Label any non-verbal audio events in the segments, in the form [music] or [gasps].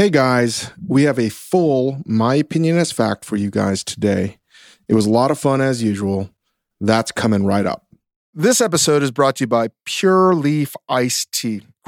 Hey guys, we have a full My Opinion Is Fact for you guys today. It was a lot of fun as usual. That's coming right up. This episode is brought to you by Pure Leaf Iced Tea.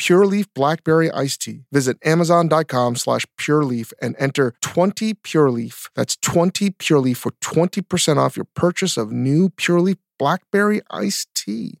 Pure Leaf Blackberry Iced Tea. Visit Amazon.com slash Pure Leaf and enter 20 Pure Leaf. That's 20 Pure Leaf for 20% off your purchase of new Pure Leaf Blackberry Iced Tea.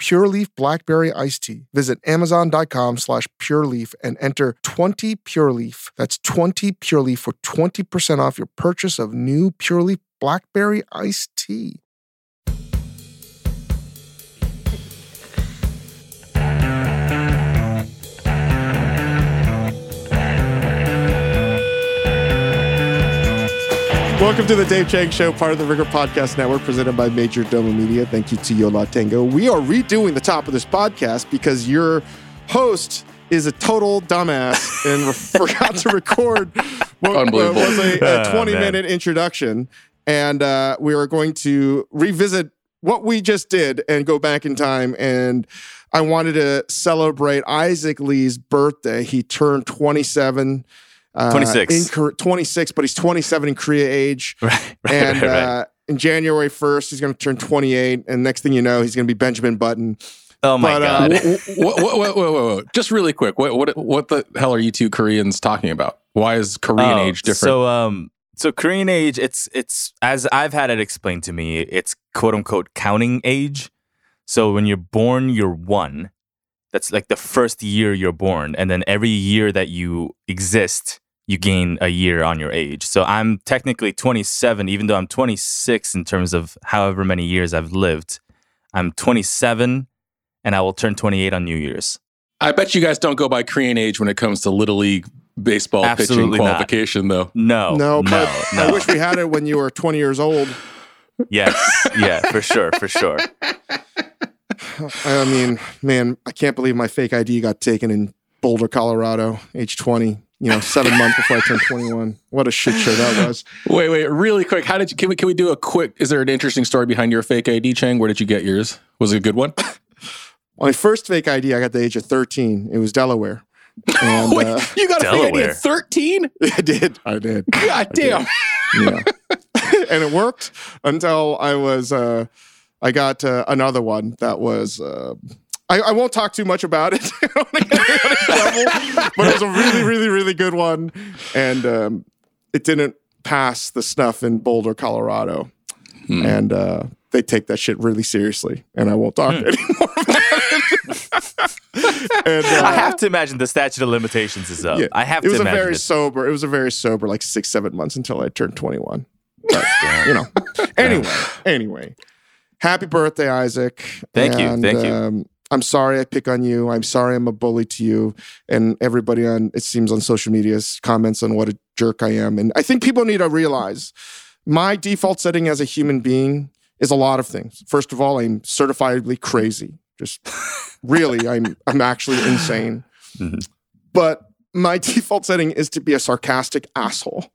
Pure Leaf Blackberry Iced Tea. Visit Amazon.com slash Pure Leaf and enter 20 Pure Leaf. That's 20 Pure Leaf for 20% off your purchase of new Pure Leaf Blackberry Iced Tea. Welcome to the Dave Chang Show, part of the Ringer Podcast Network, presented by Majordomo Media. Thank you to Yo La Tengo. We are redoing the top of this podcast because your host is a total dumbass and [laughs] forgot to record what uh, was a, a Oh, 20 man. minute introduction. And uh, we are going to revisit what we just did and go back in time. And I wanted to celebrate Isaac Lee's birthday. He turned 27. Uh, 26. In, 26, but he's 27 in Korea age. [laughs] Right, right, And right, right. Uh, in January 1st, he's going to turn 28. And next thing you know, he's going to be Benjamin Button. oh my but, uh, god! what, what, what, what, what, what? Just really quick, what, what, what the hell are you two Koreans talking about? Why is Korean Oh, age different? So um, so Korean age, it's it's as I've had it explained to me, it's quote unquote counting age. So when you're born, you're one. That's like the first year you're born, and then every year that you exist, you gain a year on your age. So I'm technically 27, even though I'm 26 in terms of however many years I've lived. I'm 27, and I will turn 28 on New Year's. I bet you guys don't go by Korean age when it comes to Little League baseball pitching Absolutely not. qualification, though. No, no, no, but no. I wish we had it when you were 20 years old. Yes, yeah, for sure, for sure. [laughs] I mean, man, I can't believe my fake ID got taken in Boulder, Colorado, age 20. You know, seven months before I turned 21. What a shit show that was. Wait, wait, really quick. How did you? Can we can we do a quick? Is there an interesting story behind your fake ID, Chang? Where did you get yours? Was it a good one? [laughs] My first fake ID, I got at the age of 13. It was Delaware. [laughs] And Wait, uh, you got a fake ID Delaware. at thirteen? [laughs] I did. I did. God damn! Yeah. and it worked until I was, uh, I got uh, another one that was, uh, I, I won't talk too much about it. [laughs] I don't wanna get anyone in trouble, but it was a really, really, really good one. And um, it didn't pass the snuff in Boulder, Colorado. Hmm. And uh, they take that shit really seriously. And I won't talk Hmm. [laughs] anymore about it. [laughs] and, uh, I have to imagine the statute of limitations is up. yeah, I have to imagine. it was to a very it's sober. It was a very sober, like six, seven months until I turned twenty-one. But you know, anyway, anyway, happy birthday, Isaac. Thank you, thank you. Um, I'm sorry I pick on you. I'm sorry I'm a bully to you. And everybody on it seems on social media comments on what a jerk I am. And I think people need to realize my default setting as a human being is a lot of things. First of all, I'm certifiably crazy. Just [laughs] really, I'm I'm actually insane. Mhm. But my [laughs] default setting is to be a sarcastic asshole.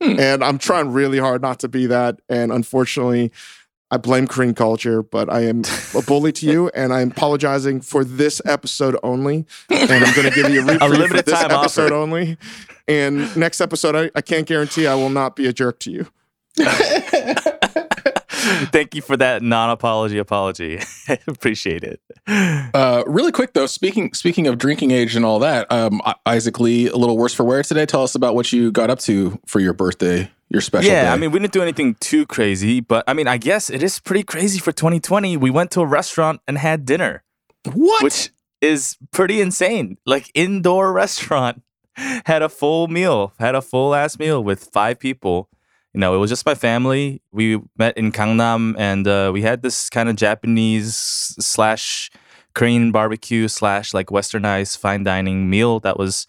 And I'm trying really hard not to be that. And unfortunately, I blame Korean culture, but I am a bully to you, and I'm apologizing for this episode only. And I'm going to give you a [laughs] reprieve for limited this time episode offer. only. And next episode, I, I can't guarantee I will not be a jerk to you. [laughs] Thank you for that non-apology apology. [laughs] Appreciate it. Uh, really quick though, speaking speaking of drinking age and all that, um, Isaac Lee, a little worse for wear today. Tell us about what you got up to for your birthday, your special yeah, day. I mean, we didn't do anything too crazy, but I mean, I guess it is pretty crazy for 2020. We went to a restaurant and had dinner, what? which is pretty insane. Like indoor restaurant, [laughs] had a full meal, had a full ass meal with five people, you know, it was just my family. We met in Gangnam, and uh, we had this kind of Japanese slash Korean barbecue slash like westernized fine dining meal that was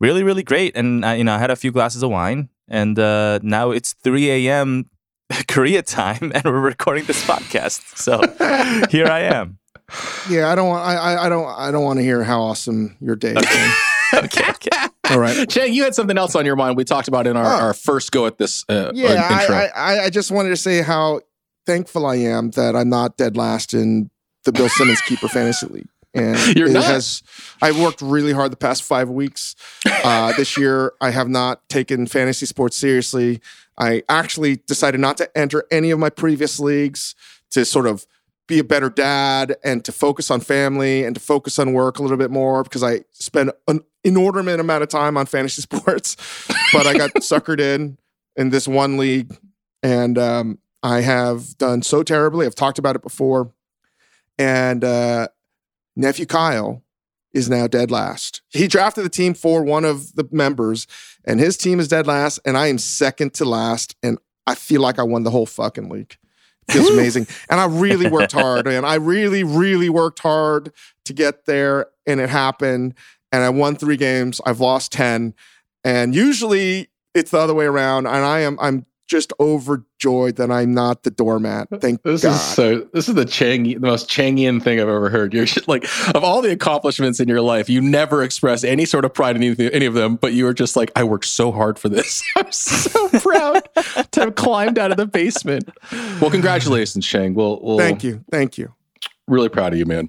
really really great. And I, you know, I had a few glasses of wine, and uh, now it's 3 a.m. [laughs] Korea time, and we're recording this podcast. So here I am. Yeah, I don't want. I, I, I don't. I don't want to hear how awesome your day is. been. [laughs] Okay, okay. All right. Chang, you had something else on your mind. We talked about in our, Oh. our first go at this uh, Yeah, uh, intro. I, I, I just wanted to say how thankful I am that I'm not dead last in the Bill Simmons keeper fantasy league. And [laughs] You're it not? has. I've worked really hard the past five weeks. Uh, this year, I have not taken fantasy sports seriously. I actually decided not to enter any of my previous leagues to sort of be a better dad and to focus on family and to focus on work a little bit more because I spend an inordinate amount of time on fantasy [laughs] sports. But I got [laughs] suckered in in this one league, and um, I have done so terribly. I've talked about it before, and uh, nephew Kyle is now dead last. He drafted the team for one of the members, and his team is dead last, and I am second to last, and I feel like I won the whole fucking league. Feels [laughs] amazing, and I really worked hard, and I really, really worked hard to get there, and it happened. And I won three games. I've lost ten, and usually it's the other way around. And I am, I'm just overjoyed that I'm not the doormat. Thank This God. is so. This is the Chang, the most Changian thing I've ever heard. You're just like, of all the accomplishments in your life, you never express any sort of pride in any, any of them. But you were just like, I worked so hard for this. [laughs] I'm so proud to have climbed out of the basement. Well, congratulations, Chang. We'll, we'll Thank you, thank you. Really proud of you, man.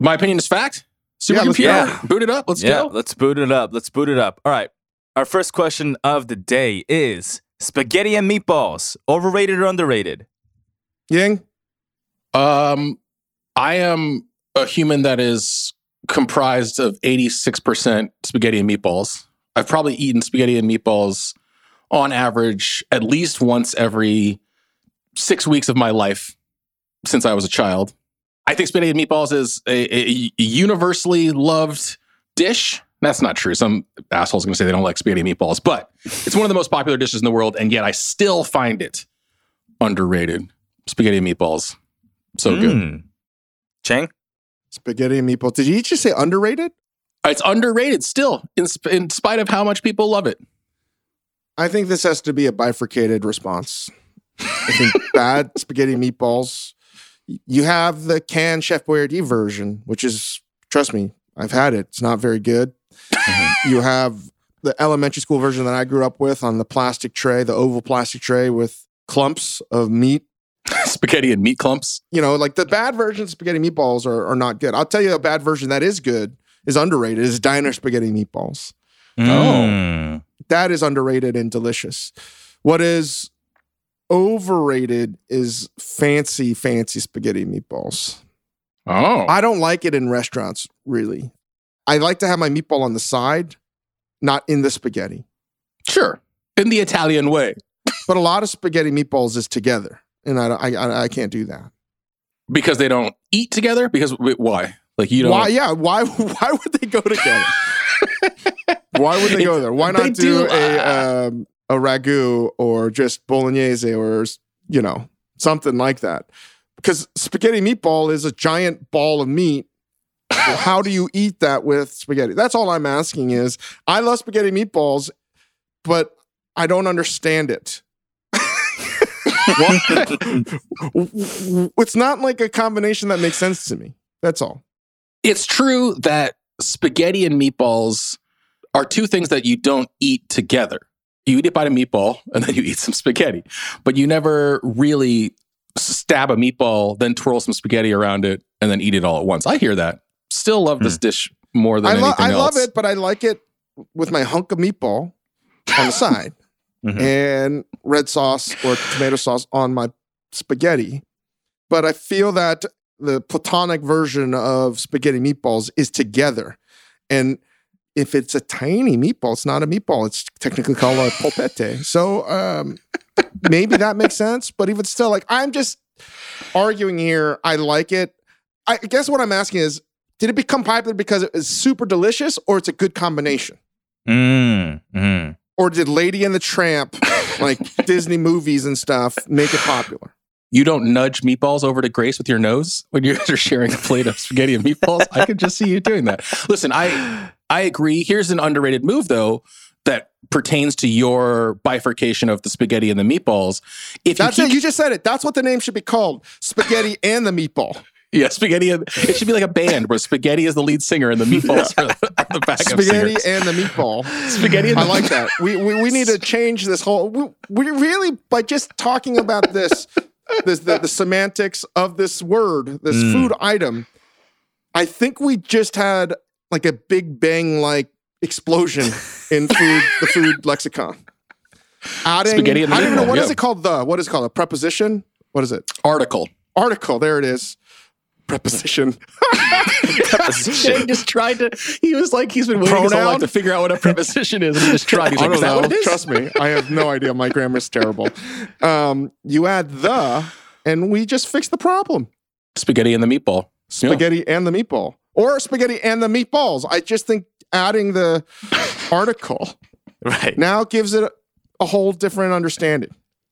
My opinion is fact. Yeah, let's Supercomputer, go. boot it up. Let's yeah, go. let's boot it up. Let's boot it up. All right. Our first question of the day is spaghetti and meatballs, overrated or underrated? Ying, Um, I am a human that is comprised of 86% spaghetti and meatballs. I've probably eaten spaghetti and meatballs on average at least once every six weeks of my life since I was a child. I think spaghetti and meatballs is a, a universally loved dish. That's not true. Some asshole's going to say they don't like spaghetti meatballs, but it's one of the most popular dishes in the world, and yet I still find it underrated. Spaghetti meatballs, so good. Mm. Chang? spaghetti and meatballs. Did you just say underrated? It's underrated still, in, sp- in spite of how much people love it. I think this has to be a bifurcated response. I think [laughs] bad spaghetti meatballs. You have the canned Chef Boyardee version, which is, trust me, I've had it. It's not very good. [laughs] you have the elementary school version that I grew up with on the plastic tray, the oval plastic tray with clumps of meat. [laughs] spaghetti and meat clumps. You know, like the bad version of spaghetti meatballs are, are not good. I'll tell you a bad version that is good, is underrated, is diner spaghetti meatballs. Mm. that is underrated and delicious. What is overrated is fancy, fancy spaghetti meatballs. Oh, I don't like it in restaurants, really. I like to have my meatball on the side, not in the spaghetti. sure. In the Italian way, But a lot of spaghetti meatballs is together, and I, I, I can't do that. because they don't eat together. Because wait, why? Like you don't. Why? Yeah. Why? [laughs] Why would they go together? [laughs] why would they go there? Why They not do, do, a uh, um, a ragu or just bolognese or you know something like that? Because spaghetti meatball is a giant ball of meat. How do you eat that with spaghetti? That's all I'm asking. Is I love spaghetti meatballs, but I don't understand it. [laughs] it's not like a combination that makes sense to me. That's all. It's true that spaghetti and meatballs are two things that you don't eat together. You eat a bite of meatball and then you eat some spaghetti, but you never really stab a meatball, then twirl some spaghetti around it, and then eat it all at once. I hear that. Still love this dish more than I, lo- anything I else. love it, but I like it with my hunk of meatball on the [laughs] side Mhm. and red sauce or tomato sauce on my spaghetti. But I feel that the platonic version of spaghetti meatballs is together. And if it's a tiny meatball, it's not a meatball. It's technically called a [laughs] polpette. So um, maybe that makes sense. But even still, like I'm just arguing here. I like it. I guess what I'm asking is, did it become popular because it is super delicious, or it's a good combination? Mm. Mm. Or did Lady and the Tramp like [laughs] Disney movies and stuff make it popular. You don't nudge meatballs over to Grace with your nose when you're [laughs] sharing a plate of spaghetti and meatballs. I could just see you doing that. Listen, I I agree. Here's an underrated move though that pertains to your bifurcation of the spaghetti and the meatballs. If That's you it. You just said it. That's what the name should be called: spaghetti [laughs] and the meatball. yeah, spaghetti. and- It should be like a band where spaghetti is the lead singer and the meatballs are [laughs] the, are the backup Spaghetti singers. and the meatball. Spaghetti and I the like that. We, we we need to [laughs] change this whole. We, we really by just talking about this, this the, the semantics of this word, this Mm. food item. I think we just had like a big bang like explosion in [laughs] food, the food lexicon. Adding, Spaghetti and the I don't know meatball, what is yeah. it called. The what is it called? A preposition? What is it? article. Article. There it is. Preposition. Shane just tried to. He was like, he's been waiting his whole Pronoun? life to figure out what a preposition is, and he just tried. He's I like, don't is know. what it is? Trust me, I have no idea. My grammar's terrible. Um, you add the, and we just fix the problem. Spaghetti and the meatball. Yeah. Spaghetti and the meatball, or spaghetti and the meatballs. I just think adding the article [laughs] Right. now gives it a, a whole different understanding.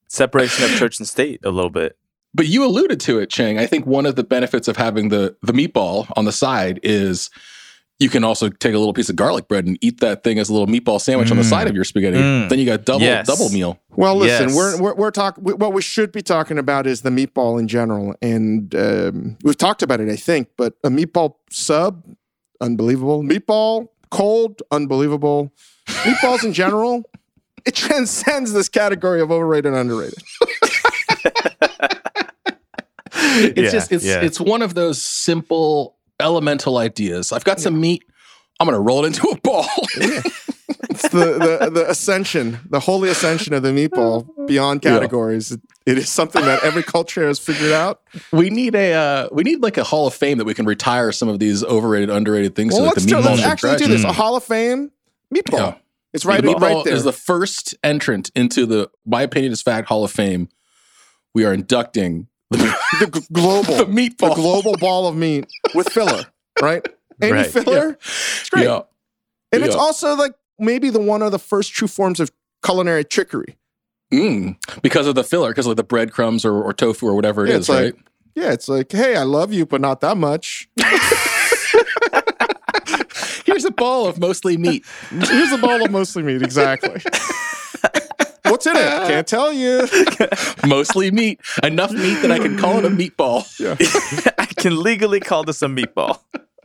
Separation of church and state a little bit. But you alluded to it, Chang. I think one of the benefits of having the the meatball on the side is you can also take a little piece of garlic bread and eat that thing as a little meatball sandwich on the Mm. side of your spaghetti. Mm. Then you got double Yes. double meal. Well, listen, Yes. we're we're, we're talking. What we should be talking about is the meatball in general, and um, we've talked about it, I think. But a meatball sub, unbelievable. Meatball cold, unbelievable. Meatballs in general, it transcends this category of overrated and underrated. [laughs] It's Yeah, just it's yeah. it's one of those simple elemental ideas. I've got some meat. I'm gonna roll it into a ball. [laughs] It's the, the the ascension, the holy ascension of the meatball beyond Yeah. categories. It is something that every culture has figured out. we need a uh, we need like a hall of fame that we can retire some of these overrated, underrated things. Well, to, like let's, the do, let's actually trash. do this. Mm. A Hall of Fame meatball. Yeah. It's right, the meatball right there. is the first entrant into the my opinion is fact Hall of Fame. We are inducting the, [laughs] the global, the [laughs] the meatball. global ball of meat with filler, right? [laughs] Any Right. filler, it's great. Yeah. And it's also like maybe the one of the first true forms of culinary trickery. Mm, because of the filler, because of the breadcrumbs or, or tofu or whatever it Yeah, is, like- right? Yeah, it's like, hey, I love you, but not that much. Here's a ball of mostly meat. Here's a ball of mostly meat. Exactly. What's in it? Can't tell you. [laughs] mostly meat. Enough meat that I can call it a meatball. [laughs] I can legally call this a meatball.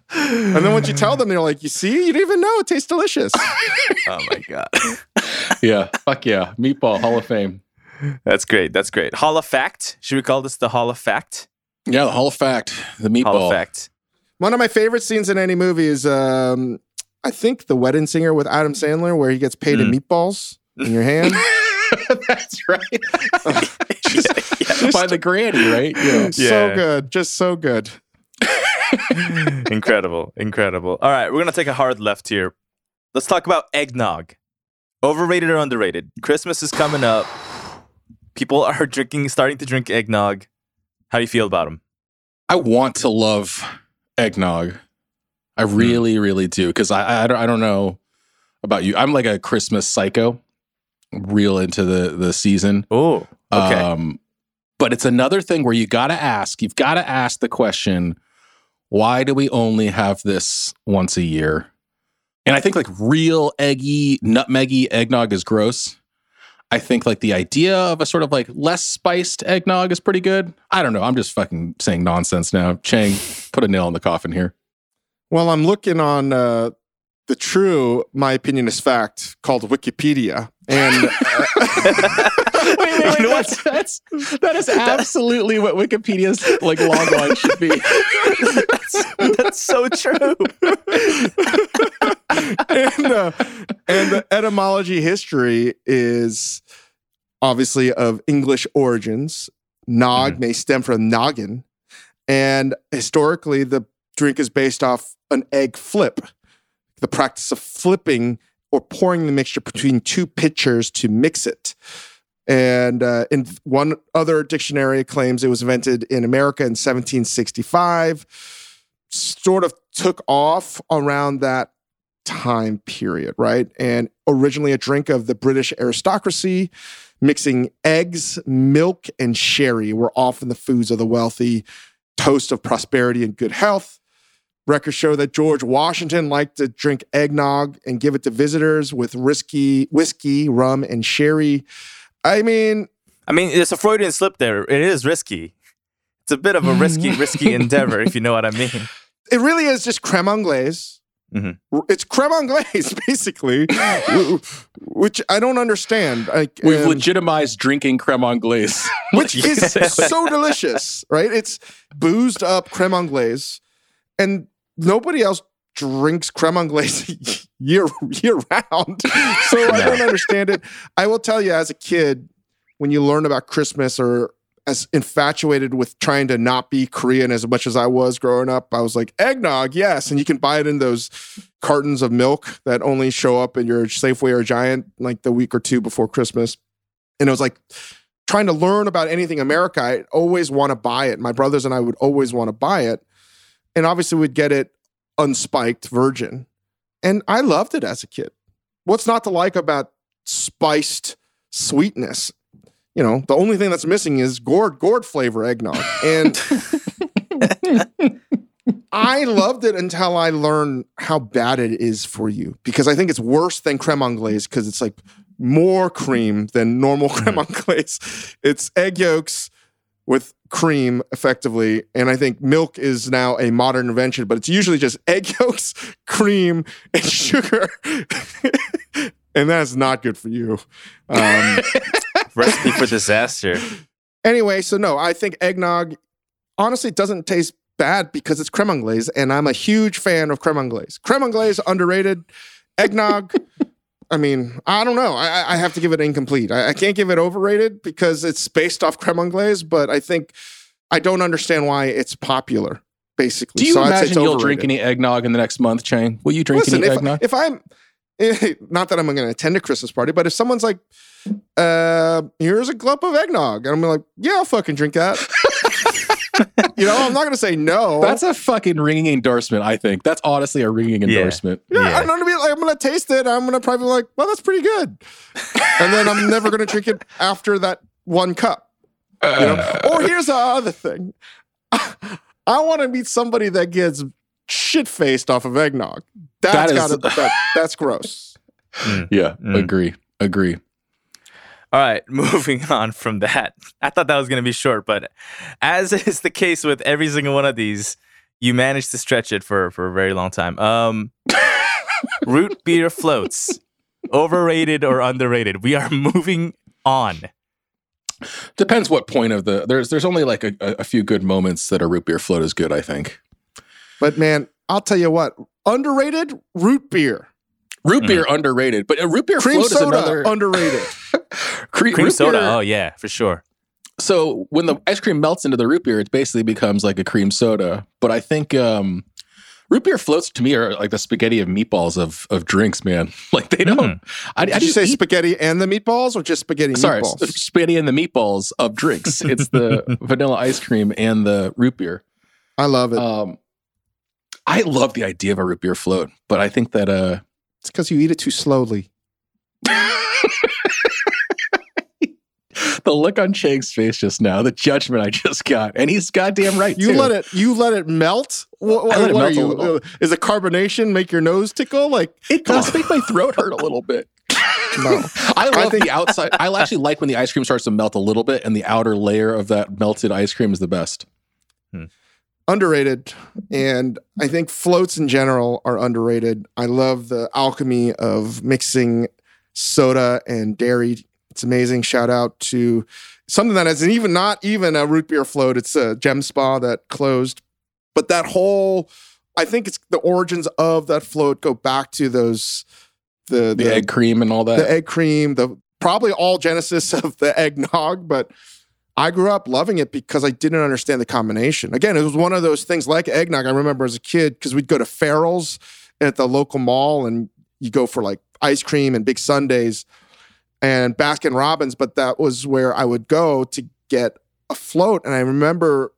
And then once you tell them, they're like, you see, you didn't even know it tastes delicious. [laughs] Oh my god. Yeah. Fuck yeah. Meatball Hall of Fame. That's great. That's great. Hall of Fact. Should we call this the Hall of Fact? Yeah, the Hall of Fact. The meatball. Hall of Fact. One of my favorite scenes in any movie is, um, I think, The Wedding Singer with Adam Sandler, where he gets paid in meatballs in your hand. [laughs] That's right. [laughs] [laughs] By the granny, right? Yeah. So good. Just so good. incredible. Incredible. All right, we're going to take a hard left here. Let's talk about eggnog. Overrated or underrated? Christmas is coming up. People are drinking, starting to drink eggnog. How do you feel about them? I want to love eggnog. I hmm. really, really do. Because I, I, I don't know about you. I'm like a Christmas psycho. Real into the the season. Oh, okay. Um, but it's another thing where you got to ask. You've got to ask the question: Why do we only have this once a year? And I think like real eggy, nutmeggy eggnog is gross. I think like the idea of a sort of like less spiced eggnog is pretty good. I don't know. I'm just fucking saying nonsense now. Chang, put a nail in the coffin here. Well, I'm looking on uh, the true, my opinion is fact, called Wikipedia. And uh, [laughs] wait, wait, [laughs] wait. That's, that's that is absolutely what Wikipedia's like logline should be. that's, that's so true. and, uh, and the etymology history is obviously of English origins. Nog may stem from noggin. And historically, the drink is based off an egg flip, the practice of flipping or pouring the mixture between two pitchers to mix it. And uh, in one other dictionary claims it was invented in America in 1765. Sort of took off around that time period, right? And originally a drink of the British aristocracy, Mixing eggs, milk, and sherry were often the foods of the wealthy, toast of prosperity and good health. Records show that George Washington liked to drink eggnog and give it to visitors with risky whiskey, rum, and sherry. I mean, I mean, it's a Freudian slip there. It is risky. It's a bit of a risky, [laughs] risky endeavor, if you know what I mean. it really is just creme anglaise. Mhm. It's creme anglaise, [laughs] basically, which I don't understand. Like, We've um, legitimized drinking creme anglaise. [laughs] which is so delicious, right? It's boozed up creme anglaise, and nobody else drinks creme anglaise [laughs] year year round. [laughs] So I don't understand it. I will tell you, as a kid, when you learn about Christmas or as infatuated with trying to not be Korean as much as I was growing up, I was like, eggnog, yes. And you can buy it in those cartons of milk that only show up in your Safeway or Giant like the week or two before Christmas. And it was like trying to learn about anything America, I always want to buy it. My brothers and I would always want to buy it. And obviously we'd get it unspiked virgin. And I loved it as a kid. What's not to like about spiced sweetness? You know, the only thing that's missing is gourd gourd flavor eggnog. And [laughs] I loved it until I learned how bad it is for you because I think it's worse than creme anglaise because it's like more cream than normal [laughs] creme mm. anglaise. It's egg yolks with cream effectively. And I think milk is now a modern invention, but it's usually just [laughs] egg yolks, cream, and sugar. [laughs] and that's not good for you. Um, [laughs] Recipe for disaster. Anyway, so no, I think eggnog honestly doesn't taste bad because it's creme anglaise, and I'm a huge fan of creme anglaise. Creme anglaise underrated. Eggnog, I mean, I don't know. I, I- have to give it incomplete. I, I can't give it overrated because it's based off creme anglaise, but I think I don't understand why it's popular. Basically, Do you So I'd say it's imagine you'll drink any eggnog in the next month, Chang? Will you drink Listen, any if, eggnog? if I'm [laughs] not that I'm going to attend a Christmas party, but if someone's like, uh, "Here's a glop of eggnog," and I'm like, "Yeah, I'll fucking drink that." [laughs] you know, I'm not going to say no. That's a fucking ringing endorsement, I think. That's honestly a ringing Yeah. endorsement. yeah, Yeah. I'm going to be like, I'm going to taste it. I'm going to probably be like, "Well, that's pretty good," and then I'm never going to drink it after that one cup. You know? or here's the other thing. [laughs] I want to meet somebody that gets shit faced off of eggnog. That's That is- gotta that, that's gross. [laughs] Yeah, Mm. agree. Agree. All right, [laughs] moving on from that. I thought that was going to be short, but as [laughs] is the case with every single one of these, you managed to stretch it for for a very long time. Um, [laughs] root beer floats, overrated or underrated? We are moving on. Depends what point of the there's there's only like a, a a few good moments that a root beer float is good, I think. But man, I'll tell you what, underrated root beer, Root beer underrated, but a root beer cream float is another underrated. Cre- [laughs] Cream soda. beer- Oh yeah, for sure. so when the ice cream melts into the root beer, it basically becomes like a cream soda. But I think um, root beer floats to me are like the spaghetti of meatballs of of drinks, man. [laughs] Like they don't. Mhm. I, I you just say eat- spaghetti and the meatballs, or just spaghetti sorry, meatballs? spaghetti and the meatballs of drinks. [laughs] it's the vanilla ice cream and the root beer. I love it. Um, I love the idea of a root beer float, but I think that uh, it's because you eat it too slowly. The look on Chang's face just now, the judgment I just got, and he's goddamn right. You too. let it. You let it melt. What, what, I let it what melt a are you? little. uh, Is the carbonation make your nose tickle? Like It does make my throat hurt a little bit. [laughs] [laughs] no. I love think- the outside. I actually like when the ice cream starts to melt a little bit, and the outer layer of that melted ice cream is the best. underrated and i think floats in general are underrated i love the alchemy of mixing soda and dairy it's amazing shout out to something that is even not even a root beer float it's a gem spa that closed but that whole i think it's the origins of that float go back to those the The, egg cream and all that. the egg cream, the probably all genesis of the eggnog, but I grew up loving it because I didn't understand the combination. Again, it was one of those things like eggnog. I remember as a kid because we'd go to Farrell's at the local mall and you go for like ice cream and big sundaes and Baskin Robbins, but that was where I would go to get a float. And I remember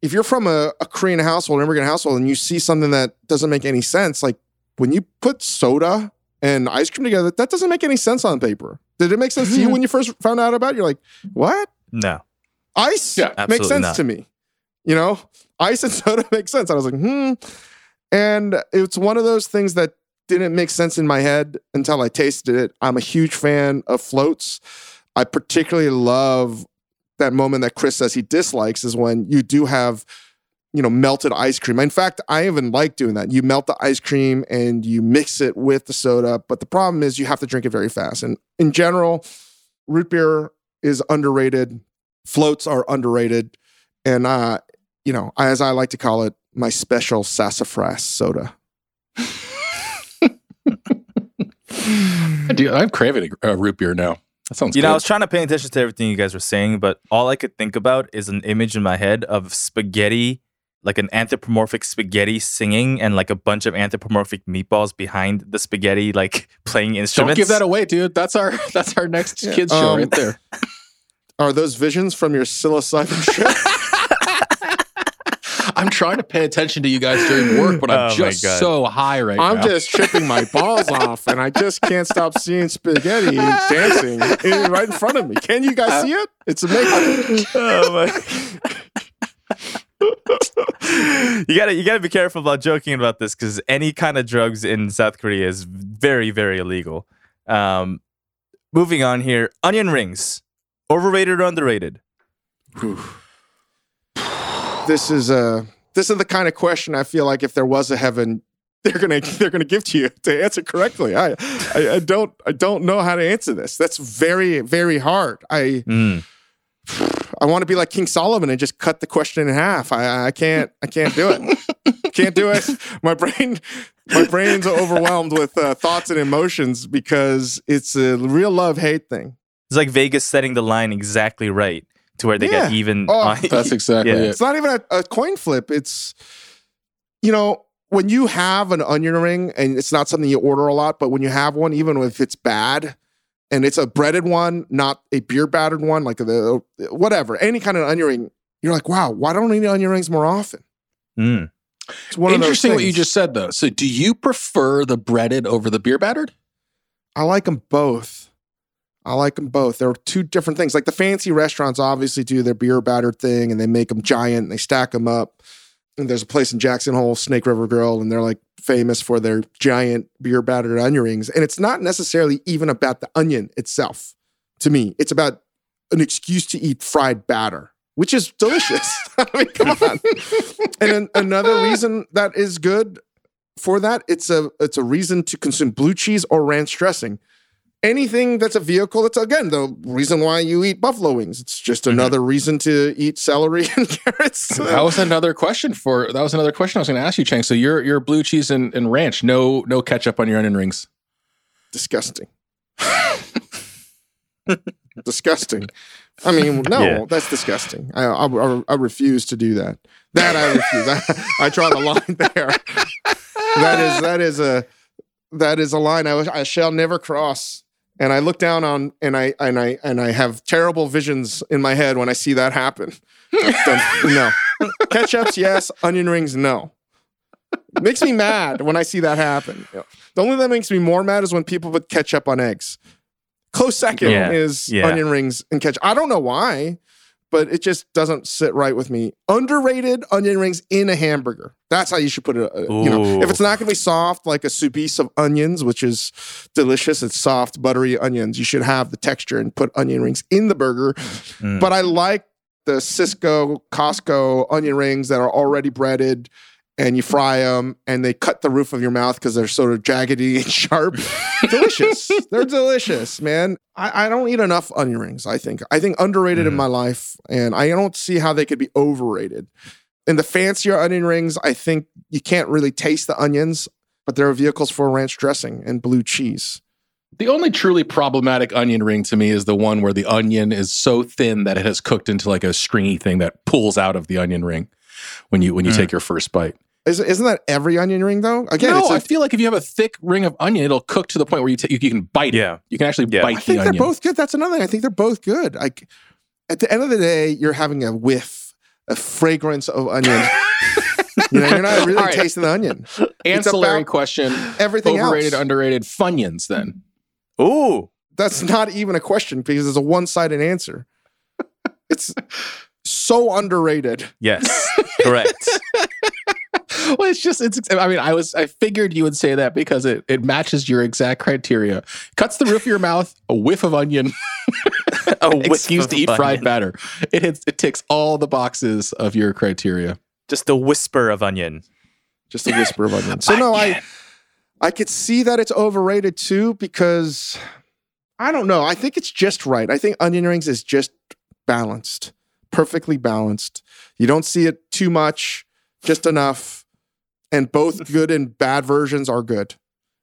if you're from a, a Korean household, an immigrant household, and you see something that doesn't make any sense, like when you put soda and ice cream together, that doesn't make any sense on paper. Did it make sense to you [laughs] when you first found out about it? You're like, what? No. Ice Yeah, makes sense not. to me. You know, ice and [laughs] soda makes sense. I was like, hmm. And it's one of those things that didn't make sense in my head until I tasted it. I'm a huge fan of floats. I particularly love that moment that Chris says he dislikes is when you do have, you know, melted ice cream. In fact, I even like doing that. You melt the ice cream and you mix it with the soda, but the problem is you have to drink it very fast. And in general, root beer is underrated. Floats are underrated. And uh, you know, as I like to call it, my special sassafras soda. [laughs] Dude, I'm craving a uh, root beer now. That sounds You good. know, I was trying to pay attention to everything you guys were saying, but all I could think about is an image in my head of spaghetti, like an anthropomorphic spaghetti singing, and like a bunch of anthropomorphic meatballs behind the spaghetti, like playing instruments. Don't give that away, dude. That's our [laughs] that's our next Yeah, kids show um, right there. [laughs] Are those visions from your psilocybin trip? I'm trying to pay attention to you guys during work, but Oh I'm my just so high right now. I'm just tripping my balls off, and I just can't stop seeing spaghetti dancing in- right in front of me. Can you guys see it? It's amazing. oh my. [laughs] you gotta you gotta be careful about joking about this because any kind of drugs in South Korea is very very illegal. Um, moving on here, onion rings, overrated or underrated? This is a this is the kind of question I feel like if there was a heaven, [laughs] they're gonna they're gonna give to you to answer correctly. I I, I don't I don't know how to answer this. That's very very hard. I Mm. I want to be like King Solomon and just cut the question in half. I I can't I can't do it. can't do it. [laughs] My brain my brain's overwhelmed with uh, thoughts and emotions because it's a real love hate thing. It's like Vegas setting the line exactly right to where they get even. Oh, on- That's [laughs] exactly Yeah. it. It's not even a, a coin flip. It's you know when you have an onion ring and it's not something you order a lot, but when you have one, even if it's bad and it's a breaded one, not a beer battered one, like the whatever, any kind of onion ring, you're like, wow, why don't I eat onion rings more often? Mm. It's one of Interesting what you just said though. So do you prefer the breaded over the beer battered? I like them both. I like them both. They're two different things. Like the fancy restaurants obviously do their beer battered thing and they make them giant and they stack them up. And there's a place in Jackson Hole, Snake River Grill, and they're like famous for their giant beer battered onion rings. And it's not necessarily even about the onion itself to me. It's about an excuse to eat fried batter, which is delicious. [laughs] [laughs] I mean, come on. and an- another reason that is good for that, it's a it's a reason to consume blue cheese or ranch dressing. Anything that's a vehicle that's again the reason why you eat buffalo wings. It's just mm-hmm. another reason to eat celery [laughs] and carrots. That was another question for that was another question I was going to ask you, Chang. So you're you're blue cheese and, and ranch, no no ketchup on your onion rings. disgusting. [laughs] disgusting. I mean, no, Yeah. that's disgusting. I, I, I, I refuse to do that. That I refuse. I, I draw the line there. That is that is a that is a line I, I shall never cross. And I look down on and I and I and I have terrible visions in my head when I see that happen. [laughs] No, ketchups yes, onion rings no. Makes me mad when I see that happen. The only thing that makes me more mad is when people put ketchup on eggs. Close second Yeah, is yeah. onion rings and ketchup. I don't know why, but it just doesn't sit right with me. Underrated onion rings in a hamburger. That's how you should put it. uh, You know, if it's not going to be soft like a soubise of onions, which is delicious, it's soft, buttery onions. You should have the texture and put onion rings in the burger. Mm. But I like the Cisco, Costco onion rings that are already breaded and you fry them and they cut the roof of your mouth because they're sort of jaggedy and [laughs] sharp. delicious. They're delicious, man. I, I don't eat enough onion rings, I think. I think underrated in Mhm. my life, and I don't see how they could be overrated. In the fancier onion rings, I think you can't really taste the onions, but there are vehicles for ranch dressing and blue cheese. The only truly problematic onion ring to me is the one where the onion is so thin that it has cooked into like a stringy thing that pulls out of the onion ring when you when you Mm. take your first bite. Is, isn't that every onion ring though? Again, no, it's I a, feel like if you have a thick ring of onion, it'll cook to the point where you ta- you, you can bite it. Yeah. You can actually Yeah. bite I think the they're onion. both good. That's another thing. I think they're both good. Like at the end of the day, you're having a whiff, a fragrance of onion. [laughs] You know, you're not really All right. tasting the onion. Ancillary about question: Everything overrated, else. underrated, Funyuns. Then Ooh. That's not even a question because it's a one-sided answer. It's so underrated. Yes. [laughs] Correct. [laughs] well, it's just it's. I mean, I was I figured you would say that because it it matches your exact criteria. Cuts the roof of your mouth, a whiff of onion, A [laughs] whiff excuse of to eat fried batter. It hits it ticks all the boxes of your criteria. Just a whisper of onion. Just a whisper of onion. [laughs] So no, I I could see that it's overrated too because I don't know. I think it's just right. I think onion rings is just balanced, perfectly balanced. You don't see it too much, just enough. And both [laughs] good and bad versions are good,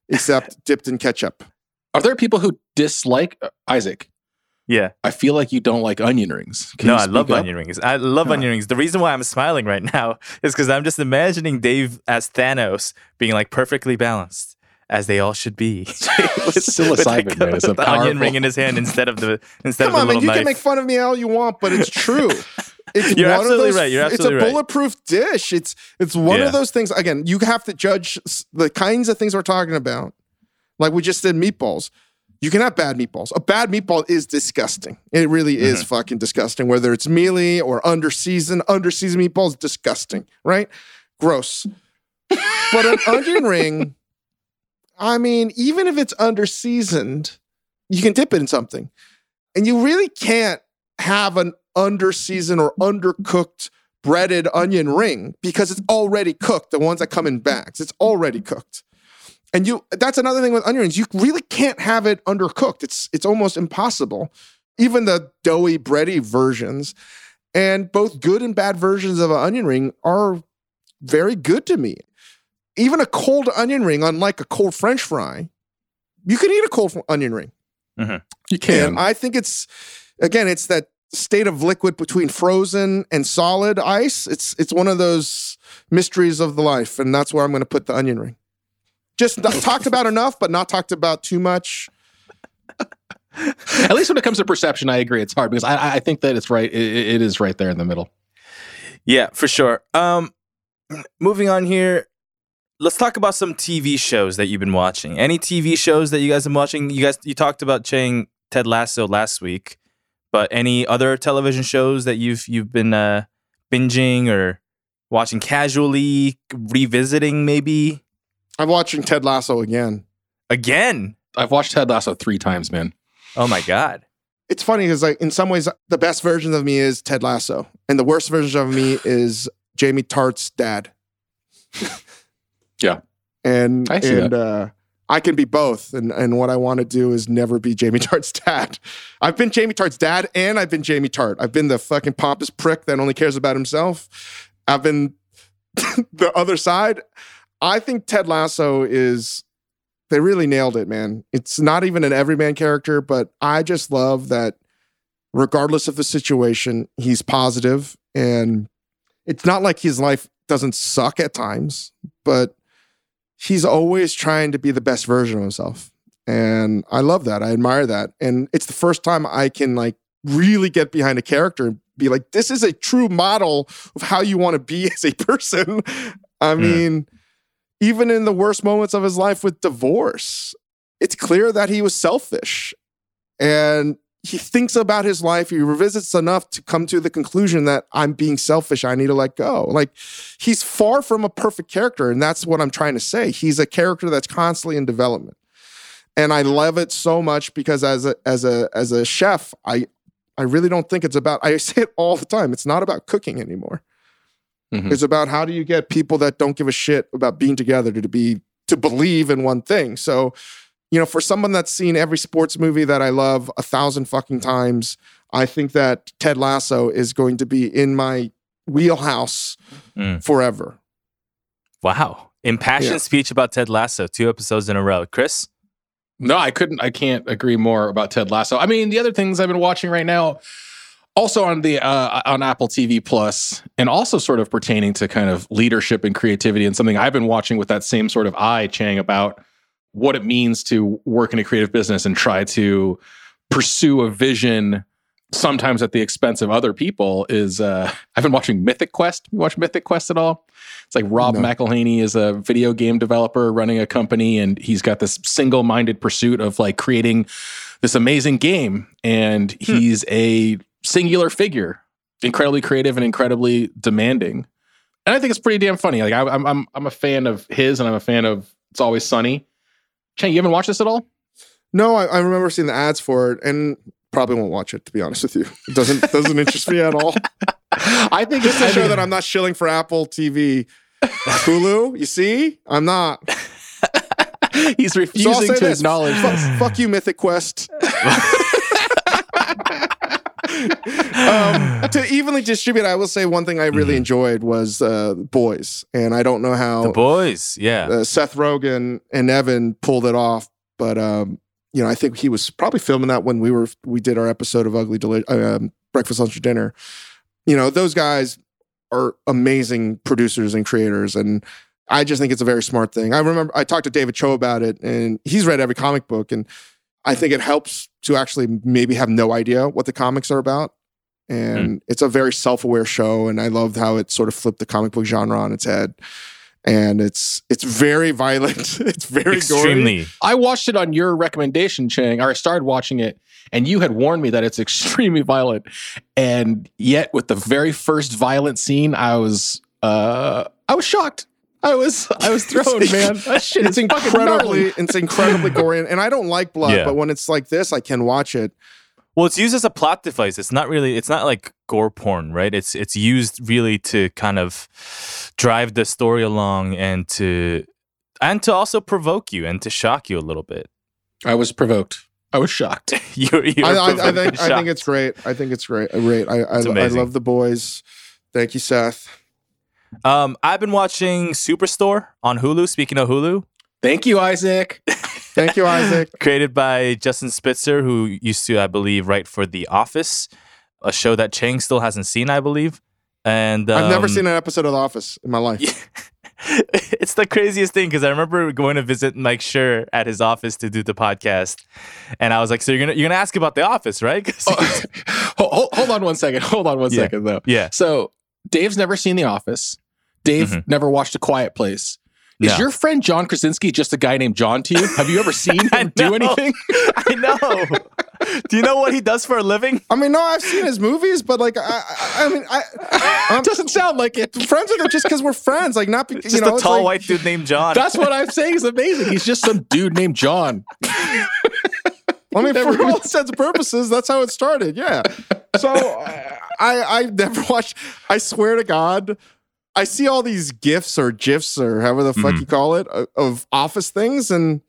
except dipped in ketchup. Are there people who dislike uh, Isaac? Yeah. I feel like you don't like onion rings. Can no, you I love up? onion rings. I love Huh. onion rings. The reason why I'm smiling right [laughs] now is because I'm just imagining Dave as Thanos being like perfectly balanced, as they all should be. [laughs] with, Psilocybin, man, it's a the onion ring in his hand instead of the [laughs] instead Come of the on, man. You knife. can make fun of me all you want, but it's true. [laughs] It's You're one of absolutely those- right. You're absolutely it's a absolutely right. bulletproof dish. It's it's one Yeah. of those things. Again, you have to judge the kinds of things we're talking about. Like we just did meatballs. You can have bad meatballs. A bad meatball is disgusting. It really Mm-hmm. is fucking disgusting. Whether it's mealy or under seasoned, under seasoned meatballs, disgusting, right? Gross. but an onion ring, I mean, even if it's under seasoned, you can dip it in something. And you really can't have an under seasoned or undercooked breaded onion ring because it's already cooked. The ones that come in bags, it's already cooked. And you that's another thing with onion rings. You really can't have it undercooked. It's it's almost impossible. Even the doughy, bready versions. And both good and bad versions of an onion ring are very good to me. Even a cold onion ring, unlike a cold French fry, you can eat a cold onion ring. You can. And I think it's again, it's that state of liquid between frozen and solid ice. It's it's one of those mysteries of the life, and that's where I'm going to put the onion ring. Just not [laughs] talked about enough, but not talked about too much. At least when it comes to perception, I agree. It's hard because I, I think that it's right. It, it is right there in the middle. Yeah, for sure. Um, moving on here, let's talk about some TV shows that you've been watching. Any TV shows that you guys have been watching? You guys, you talked about Chang Ted Lasso last week, but any other television shows that you've you've been uh, binging or watching casually, revisiting maybe I'm watching Ted Lasso again. again? I've watched Ted Lasso three times, man. Oh my god! It's funny because like in some ways, the best version of me is Ted Lasso, and the worst version of me is Jamie Tartt's dad. [laughs] Yeah. and I and uh, I can be both, and and what I want to do is never be Jamie [laughs] Tartt's dad. I've been Jamie Tartt's dad, and I've been Jamie Tartt. I've been the fucking pompous prick that only cares about himself. I've been [laughs] the other side. I think Ted Lasso is. They really nailed it, man. It's not even an everyman character, but I just love that. Regardless of the situation, he's positive, and it's not like his life doesn't suck at times, but he's always trying to be the best version of himself. And I love that. I admire that. And it's the first time I can like really get behind a character and be like, this is a true model of how you want to be [laughs] as a person. I Hmm. mean, even in the worst moments of his life with divorce, it's clear that he was selfish. And he thinks about his life. He revisits enough to come to the conclusion that I'm being selfish. I need to let go. Like he's far from a perfect character. And that's what I'm trying to say. He's a character that's constantly in development. And I love it so much because as a as a as a chef, I I really don't think it's about I [laughs] say it all the time. It's not about cooking anymore. Mhm. It's about how do you get people that don't give a shit about being together to, to be to believe in one thing. So, you know, for someone that's seen every sports movie that I love a thousand fucking times, I think that Ted Lasso is going to be in my wheelhouse Mm. forever. Wow! Impassioned Yeah. speech about Ted Lasso, two episodes in a row. Chris, No, I couldn't. I can't agree more about Ted Lasso. I mean, the other things I've been watching right now, also on the uh, on Apple TV Plus, and also sort of pertaining to kind of leadership and creativity, and something I've been watching with that same sort of eye, Chang, about what it means to work in a creative business and try to pursue a vision sometimes at the expense of other people is uh, [laughs] I've been watching Mythic Quest. You watch Mythic Quest at all? It's like Rob No. McElhenney is a video game developer running a company, and he's got this single-minded pursuit of like creating this amazing game. And he's a singular figure, incredibly creative and incredibly demanding. And I think it's pretty damn funny. Like I, I'm, I'm, I'm a fan of his, and I'm a fan of It's Always Sunny. Chang, you haven't watched this at all? No, I, I remember seeing the ads for it, and probably won't watch it. To be honest with you, it doesn't doesn't interest me at all. [laughs] I think Just to show that I'm not shilling for Apple TV, Hulu. You see, I'm not. [laughs] he's refusing say to this: acknowledge Fuck, fuck you, Mythic Quest. [laughs] um, to evenly distribute, I will say one thing I really Mhm. enjoyed was uh, Boys, and I don't know how The boys, yeah. uh, Seth Rogen and Evan pulled it off, but um, you know, I think he was probably filming that when we were we did our episode of Ugly Deli- um, Breakfast, Lunch, or Dinner. You know, those guys are amazing producers and creators, and I just think it's a very smart thing. I remember I talked to David Choe about it, and he's read every comic book, and I think it helps to actually maybe have no idea what the comics are about. And it's a very self-aware show, and I loved how it sort of flipped the comic book genre on its head. And it's it's very [laughs] violent. it's very gory. Extremely. I watched it on your recommendation, Chang, or I started watching it, and you had warned me that it's [laughs] extremely violent. And yet, with the very first violent scene, I was uh I was shocked. I was I was [laughs] thrown, man. That shit It's is incredibly gnarly. it's incredibly gory, and, and I don't like blood, Yeah. but when it's like this, I can watch it. Well, it's used as a plot device. It's not really. It's not like gore porn, right? It's it's used really to kind of drive the story along and to and to also provoke you and to shock you a little bit. I was provoked. I was shocked. [laughs] you're, you're I, I, I think and I think it's great. I think it's great. Great. I I, It's I amazing. love the boys. Thank you, Seth. Um, I've been watching Superstore on Hulu. Speaking of Hulu, Thank you, Isaac. [laughs] Thank you, Isaac. created by Justin Spitzer, who used to, I believe, write for The Office, a show that Chang still hasn't seen, I believe. And I've never um, seen an episode of The Office in my life. [laughs] it's the craziest thing because I remember going to visit Mike Schur at his office to do the podcast, and I was like, "So you're gonna you're gonna ask about the office, right?" he's- hold, hold- hold on one second. Hold on one Yeah. second, though. yeah, So Dave's never seen The Office. Dave Mhm. never watched A Quiet Place. Is No. your friend John Krasinski just a guy named John to you? Have you ever seen [laughs] him do anything? [laughs] I know. do you know what he does for a living? I mean, no, I've seen his movies, but like, I, I, I mean, I, [laughs] Doesn't sound like it. friends with him just because we're friends. Like, not because you know, a tall like- white dude named John. That's what I'm saying is amazing. He's just some dude named John. I mean, for all intents and purposes, that's how it started. Yeah. So I I never [laughs] watched. I swear to God, I see all these gifs or gifs or however the fuck Mhm. you call it of, of office things, and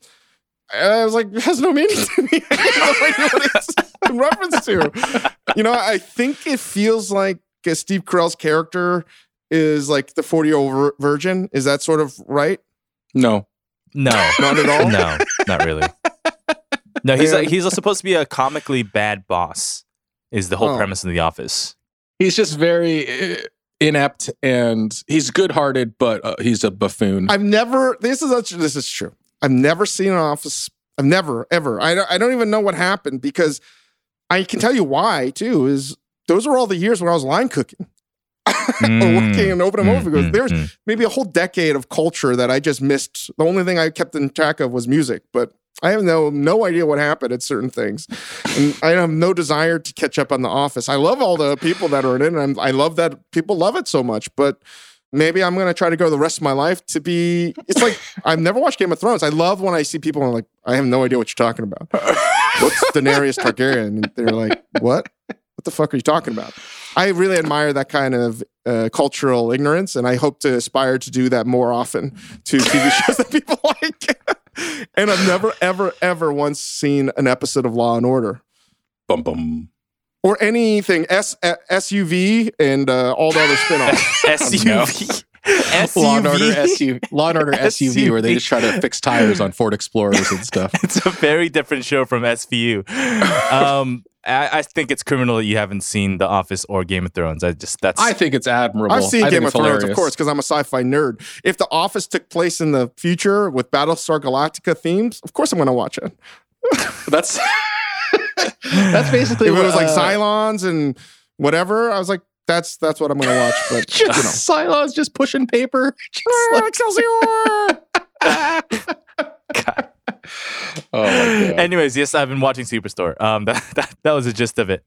I was like, it has no meaning to me. [laughs] I have no idea what it's [laughs] in reference to. You know, I think it feels like Steve Carell's character is like the forty year old virgin. Is that sort of right? No. no, Not at all. no, not really. No, he's Man. like, he's supposed to be a comically bad boss. Is the whole Oh. premise of The Office? He's just very uh, inept and he's good hearted, but uh, he's a buffoon. I've never. This is this is true. I've never seen an office. I've never ever. I don't, I don't even know what happened because I can tell you why too. Is those were all the years when I was line cooking or working in open and over. Because Mm, there's mm. maybe a whole decade of culture that I just missed. The only thing I kept in track of was music, but I have no no idea what happened at certain things, and I have no desire to catch up on The Office. I love all the people that are in it, and I'm, I love that people love it so much, but. Maybe I'm gonna try to go the rest of my life to be. It's like [laughs] I've never watched Game of Thrones. I love when I see people and I'm like, I have no idea what you're talking about. [laughs] What's Daenerys Targaryen? And they're like, what? What the fuck are you talking about? I really admire that kind of uh, cultural ignorance, and I hope to aspire to do that more often to TV [laughs] shows that people like. And I've never, ever, ever once seen an episode of Law and Order bum bum. or anything S- uh, SUV and uh, all the other spinoffs. [laughs] SUV. SUV. Law and Order SUV. Law and Order SUV, where they just try to fix tires on Ford Explorers and stuff. [laughs] it's a very different show from SVU. Um, I, I think it's criminal that you haven't seen The Office or Game of Thrones. I just that's I think it's admirable. I've seen I Game of it's Thrones, of course, because I'm a sci-fi nerd. If The Office took place in the future with Battlestar Galactica themes, of course I'm going to watch it. [laughs] That's [laughs] That's basically if it what, was like uh, Cylons and whatever, I was like, that's that's what I'm gonna watch. [laughs] But you know. just just pushing paper. [laughs] Just like- Excelsior! [laughs] God. oh my god. Anyways, yes, I've been watching Superstore. Um, that, that that was the gist of it.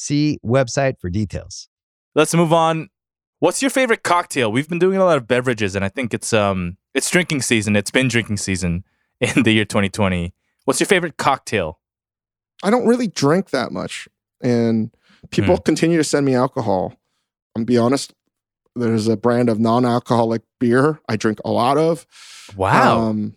See website for details. Let's move on. What's your favorite cocktail? We've been doing a lot of beverages, and I think it's um it's drinking season. It's been drinking season [laughs] in the year 2020. What's your favorite cocktail? I don't really drink that much, and people Hmm. continue to send me alcohol. I'm be honest. There's a brand of non-alcoholic beer I drink a lot of. Wow. Um,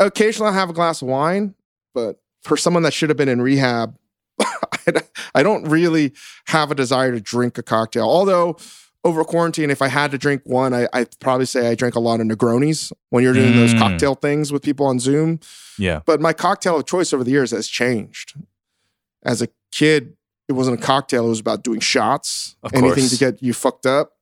occasionally, I have a glass of wine, but for someone that should have been in rehab, [laughs] I don't- really have a desire to drink a cocktail. Although over quarantine, if I had to drink one, I, I'd probably say I drank a lot of Negronis when you're doing those Mm. cocktail things with people on Zoom. yeah. But my cocktail of choice over the years has changed. As a kid, it wasn't a cocktail, it was about doing shots, Of anything course. to get you fucked up.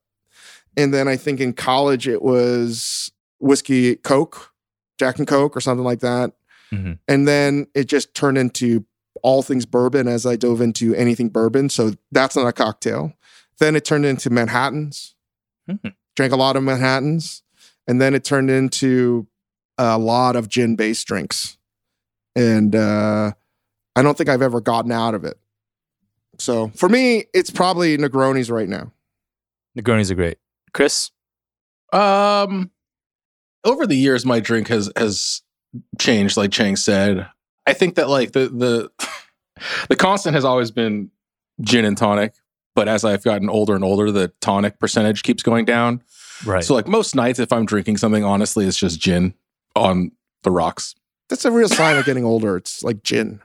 And then I think in college, it was whiskey, Coke, Jack and Coke, or something like that. Mhm. And then it just turned into all things bourbon as I dove into anything bourbon. So that's not a cocktail. Then it turned into Manhattans, Mhm. drank a lot of Manhattans. And then it turned into a lot of gin based drinks. And uh, I don't think I've ever gotten out of it. So for me, it's probably Negronis right now. Negronis are great. Chris? Um, over the years, my drink has has changed. Like Chang said, I think that like the the [laughs] the constant has always been gin and tonic. But as I've gotten older and older, the tonic percentage keeps going down. Right. So like most nights, if I'm drinking something, honestly, it's just gin on the rocks. That's a real sign of getting older. It's like gin.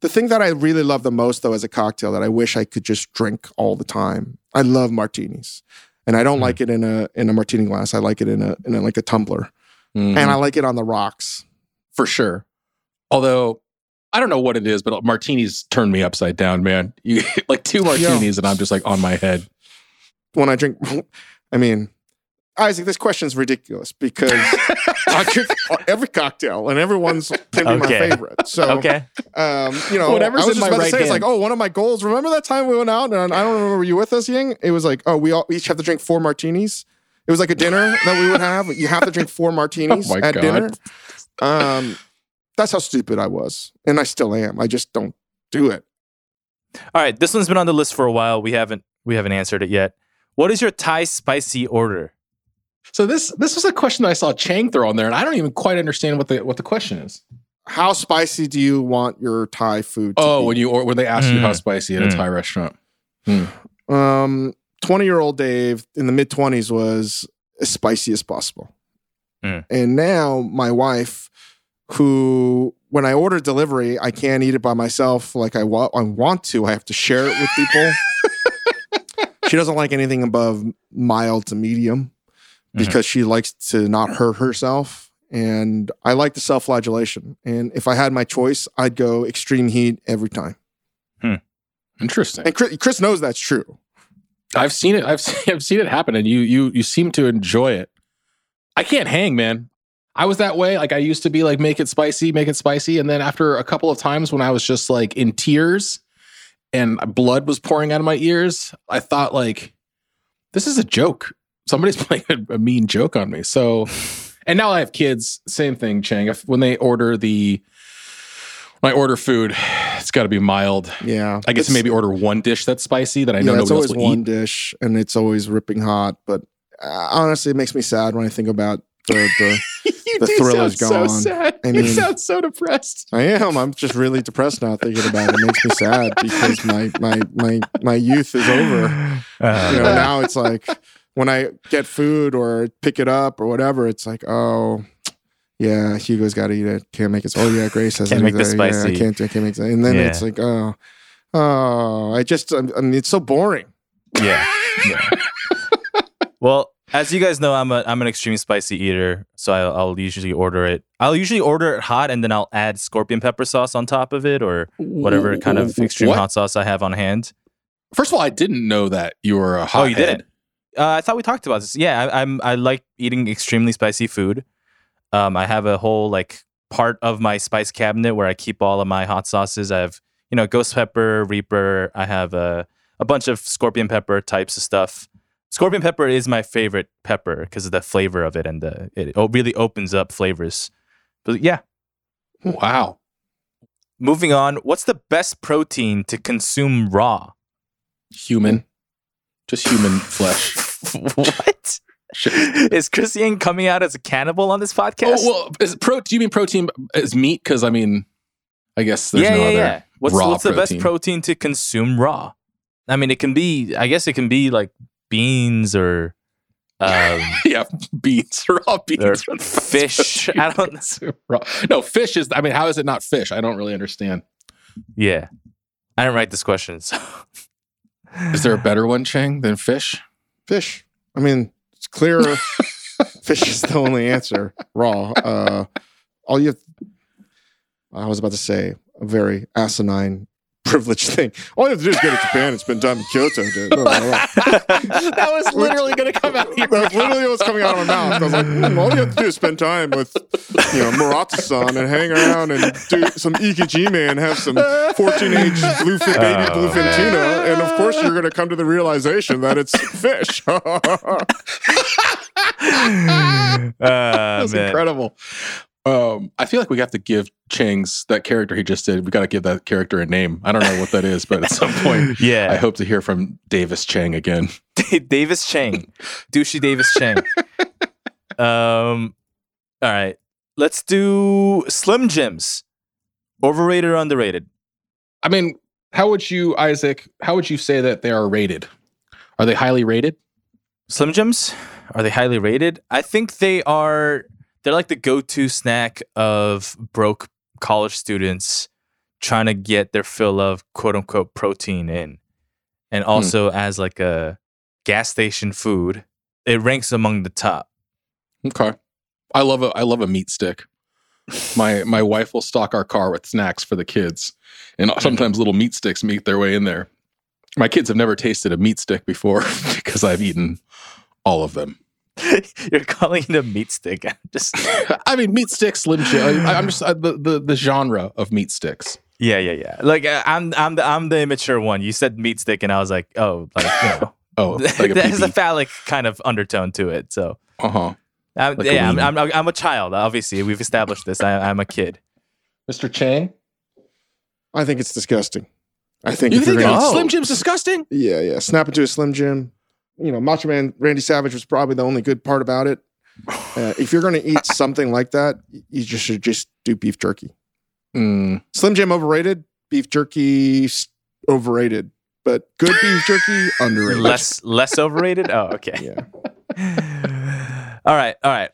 The thing that I really love the most, though, as a cocktail that I wish I could just drink all the time. I love martinis, and I don't Mm. like it in a in a martini glass. I like it in a in a, like a tumbler, Mhm. and I like it on the rocks. for sure. Although I don't know what it is, but martinis turn me upside down, man. You [laughs] like two martinis, and I'm just like on my head. When I drink, [laughs] I mean, Isaac, this question's ridiculous because [laughs] I drink every cocktail, and everyone's can be my favorite. So okay. um, you know, Whatever's I was in just my about right to say, it's like, oh, one of my goals. Remember that time we went out, and I don't remember were you with us, Ying? It was like, oh, we all we each have to drink four martinis. It was like a dinner that we would have. You have to drink four martinis Oh at God. dinner. Um, that's how stupid I was, and I still am. I just don't do it. All right. This one's been on the list for a while. We haven't we haven't answered it yet. What is your Thai spicy order? So this this was a question that I saw Chang throw on there, and I don't even quite understand what the what the question is. How spicy do you want your Thai food? To Oh, be? when you or when they ask you how Mm. spicy at a Mm. Thai restaurant. um, twenty year old Dave in the mid twenties was as spicy as possible, Mm. and now my wife, who when I order delivery, I can't eat it by myself like I want. I want to. I have to share it with people. [laughs] she doesn't like anything above mild to medium Mhm. because she likes to not hurt herself. And I like the self flagellation. And if I had my choice, I'd go extreme heat every time. Interesting. And Chris, Chris knows that's true. I've seen it. I've seen, [laughs] I've seen it happen, and you you you seem to enjoy it. I can't hang, man. I was that way. Like I used to be like, make it spicy, make it spicy, and then after a couple of times when I was just like in tears and blood was pouring out of my ears, I thought like, this is a joke. Somebody's [laughs] playing a, a mean joke on me. So, [laughs] and now I have kids. Same thing, Chang. If when they order the when I order food, it's got to be mild. Yeah, I guess maybe order one dish that's spicy that I know yeah, it's nobody else will one eat. dish, and it's always ripping hot. But uh, honestly, it makes me sad when I think about the. the [laughs] you The do thrill is sound so gone. sad. I you mean- sound so depressed. I am. I'm just really depressed now thinking about it. It makes me sad because my my my my youth is over. Uh, You know, now it's like when I get food or pick it up or whatever, it's like, oh, yeah, Hugo's got to eat it. Can't make it. Oh yeah, Grace has Can't make eat this that. Yeah, spicy. I can't. I can't make that. And then Yeah. it's like, oh, oh, I just. I mean, it's so boring. yeah. yeah. well, as you guys know, I'm a I'm an extreme spicy eater, so I'll, I'll usually order it. I'll usually order it hot, and then I'll add scorpion pepper sauce on top of it, or whatever kind of extreme What? hot sauce I have on hand. First of all, I didn't know that you were a hot. Oh, you didn't? Uh, I thought we talked about this. Yeah, I, I'm I like eating extremely spicy food. Um, I have a whole like part of my spice cabinet where I keep all of my hot sauces. I have you know ghost pepper, reaper. I have a a bunch of scorpion pepper types of stuff. Scorpion pepper is my favorite pepper because of the flavor of it and the it really opens up flavors. But yeah, Wow. moving on. What's the best protein to consume raw? Human. Just human flesh. [laughs] what? is Christian coming out as a cannibal on this oh, podcast? Oh, well, is pro, do you mean protein is meat? Because I mean, I guess there's yeah, no yeah, other yeah. What's, raw what's the best protein. protein to consume raw? I mean, it can be. I guess it can be like beans or um, [laughs] yeah, beans, [laughs] raw beans, or fish. [laughs] I don't. Raw. No, fish is. I mean, how is it not fish? I don't really understand. Yeah, I didn't write this question. So. Is there a better one, Chang, than fish? Fish. I mean, it's clear. fish is the only answer. Raw. Uh, all you. Have, I was about to say a very asinine, privileged thing. All you have to do is go to Japan and spend time in Kyoto. [laughs] Dude. That was literally going to come out of your That's literally what's coming out of my mouth. I was like, "Hmm, all you have to do is spend time with, you know, Murata-san and hang around and do some ikijime and have some 14-H bluefin, baby Oh, bluefin tuna. And of course, you're going to come to the realization that it's fish. [laughs] uh, That's man. incredible. Um, I feel like we have to give Chang's that character he just did. We got to give that character a name. I don't know what that is, but at some [laughs] point, Yeah, I hope to hear from Davis Chang again. [laughs] Davis Chang, douchey Davis Chang. [laughs] um, all right, let's do Slim Jims. Overrated or underrated? I mean, how would you, Isaac? How would you say that they are rated? Are they highly rated? Slim Jims are they highly rated? I think they are. They're like the go-to snack of broke college students trying to get their fill of quote unquote protein in, and hmm. also as like a gas station food. It ranks among the top. Okay. I love a I love a meat stick. My my wife will stock our car with snacks for the kids, and hmm. sometimes little meat sticks make their way in there. My kids have never tasted a meat stick before [laughs] because I've eaten all of them. [laughs] You're calling it a meat stick. [laughs] I'm just I mean, meat sticks, Slim Jim. I, I'm just uh, the, the the genre of meat sticks. yeah, yeah, yeah. Like uh, I'm, I'm the, I'm the immature one. You said meat stick, and I was like, oh, like you know, [laughs] Oh, like a there's a phallic kind of undertone to it. So Uh huh. I'm, Like a yeah, I'm. I'm, I'm a child. Obviously, we've established this. I, I'm a kid. Mr. Chang, I think it's disgusting. I think you if you're think gonna, Oh. Slim Jim's disgusting? yeah, yeah, snap into a Slim Jim. You know, Macho Man Randy Savage was probably the only good part about it. Uh, [laughs] if you're going to eat something like that, you just should just do beef jerky. Mm, Slim Jim overrated, beef jerky overrated, but good beef jerky [laughs] underrated. Less less overrated. Oh, okay. [laughs] Yeah. all right, all right.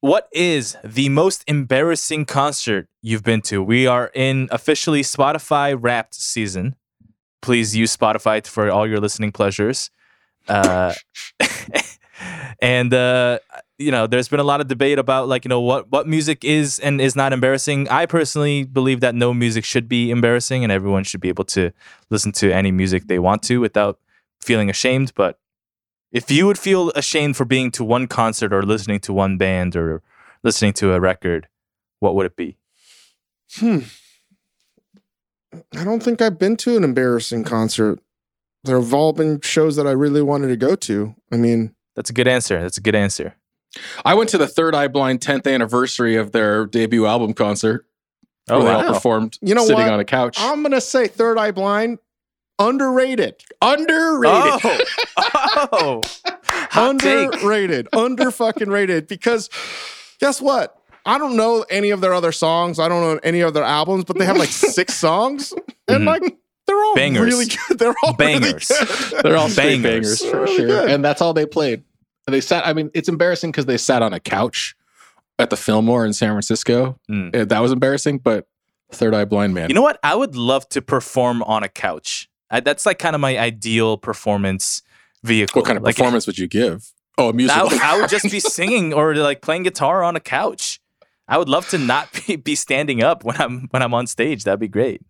What is the most embarrassing concert you've been to? We are in officially Spotify Wrapped season. Please use Spotify for all your listening pleasures. Uh, [laughs] and uh, you know, there's been a lot of debate about like you know what what music is and is not embarrassing. I personally believe that no music should be embarrassing, and everyone should be able to listen to any music they want to without feeling ashamed, but if you would feel ashamed for being to one concert or listening to one band or listening to a record, what would it be? Hmm. I don't think I've been to an embarrassing concert. There have all been shows that I really wanted to go to. I mean, That's a good answer. That's a good answer. I went to the Third Eye Blind 10th anniversary of their debut album concert. Oh, where they all performed You know sitting what? on a couch. I'm gonna say Third Eye Blind underrated. Underrated. Oh, [laughs] oh. underrated, under fucking rated. Because guess what? I don't know any of their other songs. I don't know any of their albums, but they have like six songs, and Mhm. like they're all Bangers. really good. They're all Bangers. Really good. They're all Bangers. bangers for Really sure. good. And that's all they played. And they sat, I mean, it's embarrassing because they sat on a couch at the Fillmore in San Francisco. Mm. Uh, That was embarrassing, but Third Eye Blind Man. You know what? I would love to perform on a couch. I, that's like kind of my ideal performance vehicle. what kind of Like, performance would you give? Oh, a I, musical. would- I would just be [laughs] singing or like playing guitar on a couch. I would love to not [laughs] be, be standing up when I'm when I'm on stage. That'd be great.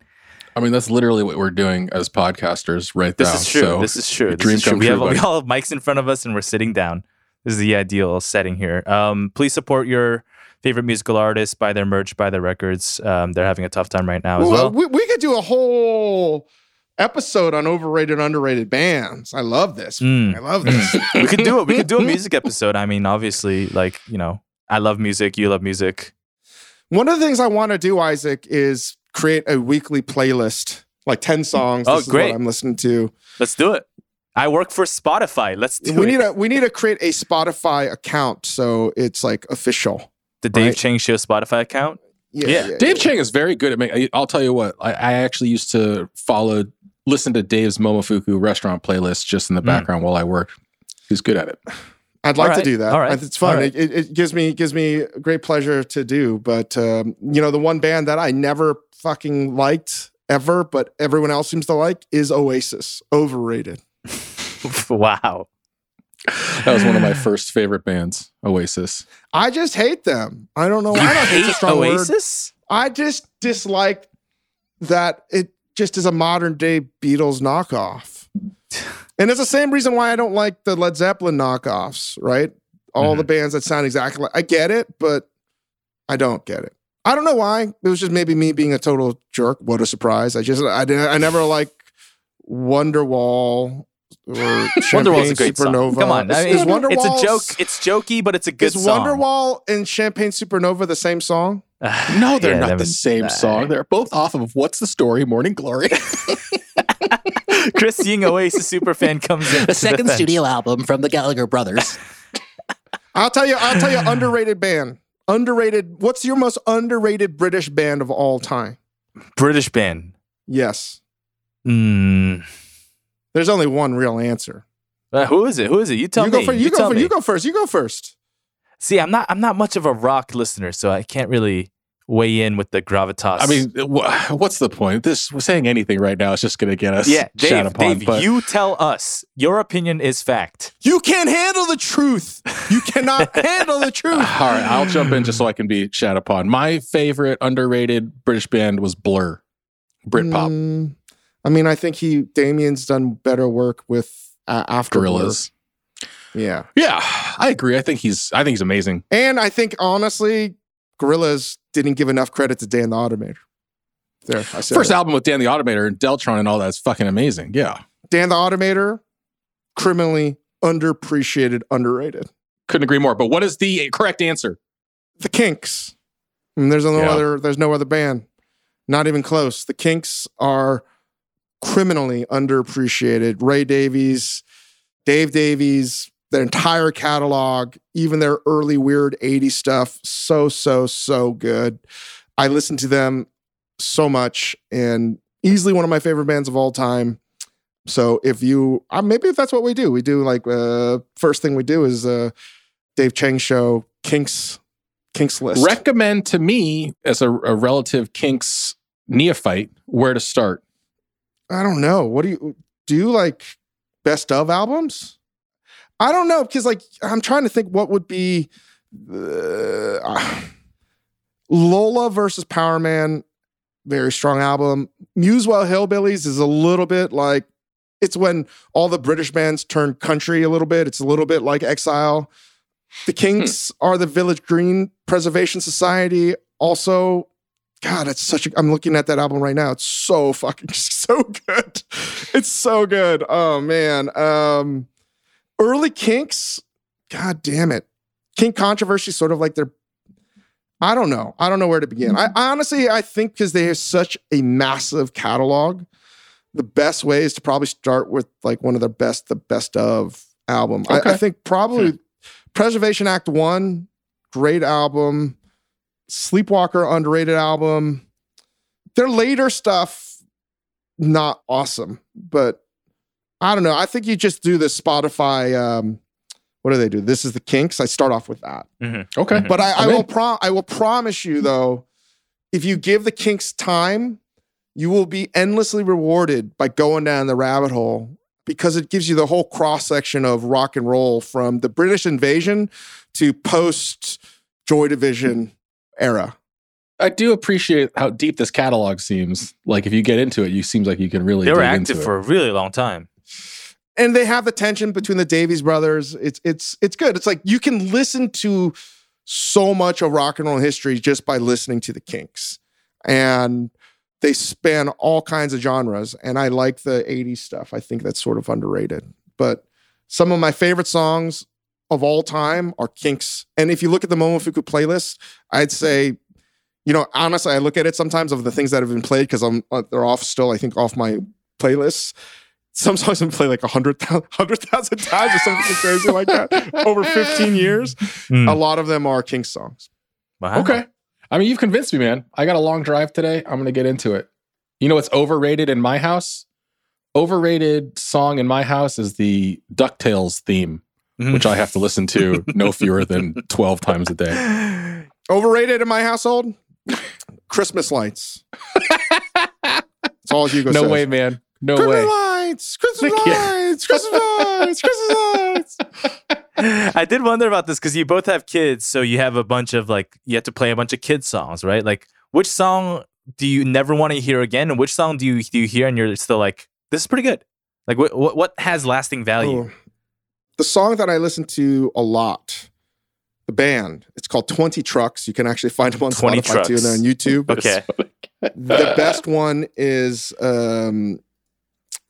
I mean, that's literally what we're doing as podcasters right This now. is true. So this is true. This is true. come We true, have we all have mics in front of us and we're sitting down. This is the ideal setting here. Um, please support your favorite musical artists. Buy their merch. Buy their records. Um, they're having a tough time right now as Well, well. we, we could do a whole episode on overrated, underrated bands. I love this. Mm. I love this. we could do it. We could do a [laughs] music episode. I mean, obviously, like you know, I love music. You love music. One of the things I want to do, Isaac, is create a weekly playlist, like ten songs. Oh, this is great. what I'm listening to. Let's do it. I work for Spotify. Let's do we it. need to we need to create a Spotify account so it's like official. the Dave right. Chang Show Spotify account. Yeah. yeah Dave Chang is very good at making. I'll tell you what. I, I actually used to follow, listen to Dave's Momofuku restaurant playlist just in the Mm. background while I worked. He's good at it. I'd like All to do that. All right. It's fun. All right. It, it, it gives me gives me great pleasure to do. But um, you know, the one band that I never fucking liked ever, but everyone else seems to like is Oasis. Overrated. [laughs] wow. That was one of my first favorite bands, Oasis. I just hate them. I don't know. You I don't hate a hate strong word. Oasis? I just dislike that it just is a modern day Beatles knockoff. And it's the same reason why I don't like the Led Zeppelin knockoffs, right? All the mm-hmm. bands that sound exactly like I get it, but I don't get it. I don't know why. It was just maybe me being a total jerk. What a surprise. I just I didn't I never like Wonderwall or [gasps] Wonderwall's a Champagne great song. Supernova. Come on, I mean, is Wonderwall it's a joke. It's jokey, but it's a good song. is song. Wonderwall and Champagne Supernova the same song? [sighs] [sighs] No, they're Yeah, not the same uh, song. They're both off of What's the Story, Morning Glory. [laughs] Chris, seeing Oasis super fan comes in. The second studio album from the Gallagher brothers. [laughs] I'll tell you, I'll tell you, underrated band. Underrated. What's your most underrated British band of all time? British band. Yes. Mm. There's only one real answer. Uh, who is it? Who is it? You tell you me. go first. You, go tell first. me. You go first. You go first. See, I'm not. I'm not much of a rock listener, so I can't really weigh in with the gravitas. I mean, what's the point? This saying anything right now is just going to get us yeah, shat Dave. upon. Dave, but you tell us. Your opinion is fact. You can't handle the truth. You cannot [laughs] handle the truth. all right, I'll jump in just so I can be shat upon. My favorite underrated British band was Blur, Britpop, Mm, I mean, I think he Damon's done better work with uh, after Blur. Yeah, Yeah, I agree. I think he's. I think he's amazing. and I think honestly, Gorillaz didn't give enough credit to Dan the Automator. There, I said First it. album with Dan the Automator and Deltron and all that's fucking amazing. Yeah, Dan the Automator, criminally underappreciated, underrated. couldn't agree more. But what is the correct answer? the Kinks. And there's no Yeah. other there's no other band. Not even close. The Kinks are criminally underappreciated. Ray Davies, Dave Davies, their entire catalog, even their early weird 80s stuff, so so so good. I listen to them so much and easily one of my favorite bands of all time. So if you uh, maybe if that's what we do, we do like uh first thing we do is uh Dave Chang show Kinks Kinks list. Recommend to me as a, a relative Kinks neophyte where to start. I don't know. What do you do? You like best of albums? I don't know because like I'm trying to think what would be uh, Lola versus Powerman. Very strong album. Muswell Hillbillies is a little bit like it's when all the British bands turn country a little bit. It's a little bit like Exile. The Kinks are the Village Green Preservation Society. Also, God, it's such a. I'm looking at that album right now. It's so fucking [laughs] so good. It's so good. Oh man. Um, early Kinks. God damn it. Kink Controversy, sort of like their. I don't know. I don't know where to begin. I, I honestly, I think because they have such a massive catalog, the best way is to probably start with like one of their best, the best of album. I, I think probably Preservation Act One, great album. Sleepwalker, underrated album. Their later stuff, not awesome, but I don't know. I think you just do the Spotify. Um, what do they do? This is the Kinks. I start off with that, Okay. Mhm. but I, I will in. prom. I will promise you though, if you give the Kinks time, you will be endlessly rewarded by going down the rabbit hole because it gives you the whole cross section of rock and roll from the British invasion to post Joy Division era. I do appreciate how deep this catalog seems. Like if you get into it, you seems like you can really. They were dig active into for a really long time. And they have the tension between the Davies brothers. It's it's it's good. It's like you can listen to so much of rock and roll history just by listening to the Kinks, and they span all kinds of genres. And I like the '80s stuff. I think that's sort of underrated. But some of my favorite songs of all time are Kinks. And if you look at the Momofuku playlist, I'd say. You know, honestly, I look at it sometimes of the things that have been played because I'm uh, they're off still. I think off my playlists some songs have been played like a hundred [laughs] hundred thousand times or something crazy like that [laughs] over 15 years. Hmm. A lot of them are Kinks songs. Wow. Okay. I mean, you've convinced me, man. I got a long drive today. I'm going to get into it. You know what's overrated in my house? Overrated song in my house is the DuckTales theme, Mhm. which I have to listen to [laughs] no fewer than 12 times a day. Overrated in my household. Christmas lights. That's all Hugo no says. way, man. No Christmas way. lights. Christmas [laughs] Yeah. lights. Christmas lights. Christmas lights. [laughs] I did wonder about this because you both have kids, so you have a bunch of like you have to play a bunch of kids songs, right? Like, which song do you never want to hear again, and which song do you do you hear and you're still like, this is pretty good? Like, what what, what has lasting value? Oh. The song that I listen to a lot, the band, it's called 20 Trucks. You can actually find them on 20 Spotify too and Trucks. on YouTube. [laughs] Okay, the best one is um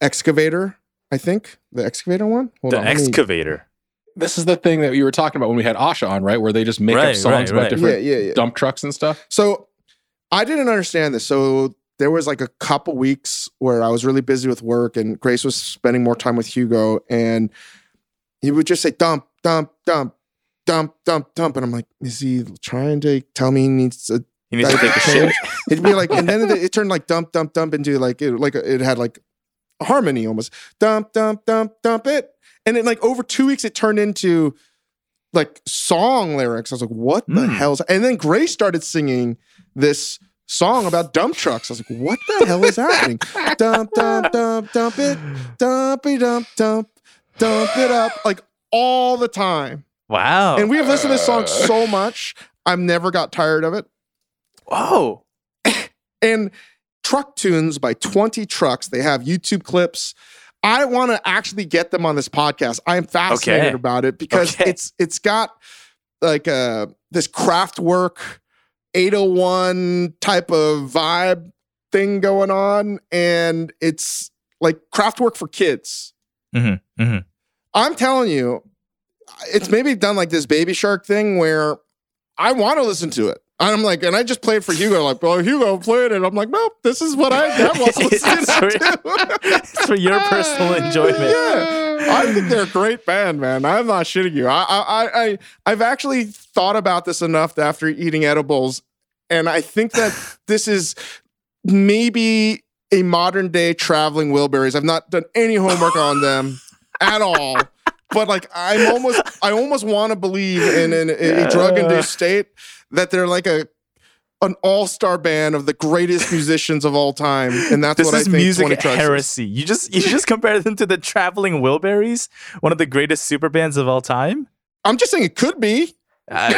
excavator i think the excavator one Hold the on, let me- excavator. This is the thing that you were talking about when we had Asha on, right? Where they just make Right, up songs right, about right. different yeah yeah yeah dump trucks and stuff. so i didn't understand this so there was like a couple weeks where i was really busy with work and grace was spending more time with hugo and he would just say dump dump dump dump dump dump and i'm like is he trying to tell me he needs to He needs to take a shit. It'd be like, and then it, it turned like dump, dump, dump into like it, like it had like a harmony almost. Dump, dump, dump, dump it, and then like over two weeks, it turned into like song lyrics. I was like, what the Hmm. hell's? And then Grace started singing this song about dump trucks. I was like, what the hell is happening? [laughs] dump, dump, dump, dump it, dumpy, dump, dump, dump it up, like all the time. Wow. And we have listened to this song so much, I've never got tired of it. Whoa. [laughs] and truck tunes by 20 trucks they have youtube clips i want to actually get them on this podcast i am fascinated Okay. about it because Okay. it's it's got like uh this Kraftwerk 801 type of vibe thing going on and it's like Kraftwerk for kids Mm-hmm. Mm-hmm. i'm telling you it's maybe done like this baby shark thing where i want to listen to it I'm like, and I just played for Hugo, like, well, Hugo played it. I'm like, nope, this is what I, I was [laughs] It's for- to. [laughs] It's for your personal [laughs] enjoyment. Yeah, I think they're a great band, man. I'm not shitting you. I, I, I, I've actually thought about this enough after eating edibles, and I think that this is maybe a modern day traveling Wilburys. I've not done any homework on them at all. But like I'm almost, I almost want to believe in, in a, a drug-induced state that they're like a an all-star band of the greatest [laughs] musicians of all time, and that's This what is I think. music 20 Trucks is. heresy. You just you just compared them to the Traveling Wilburys, one of the greatest super bands of all time. I'm just saying it could be. [laughs] Uh,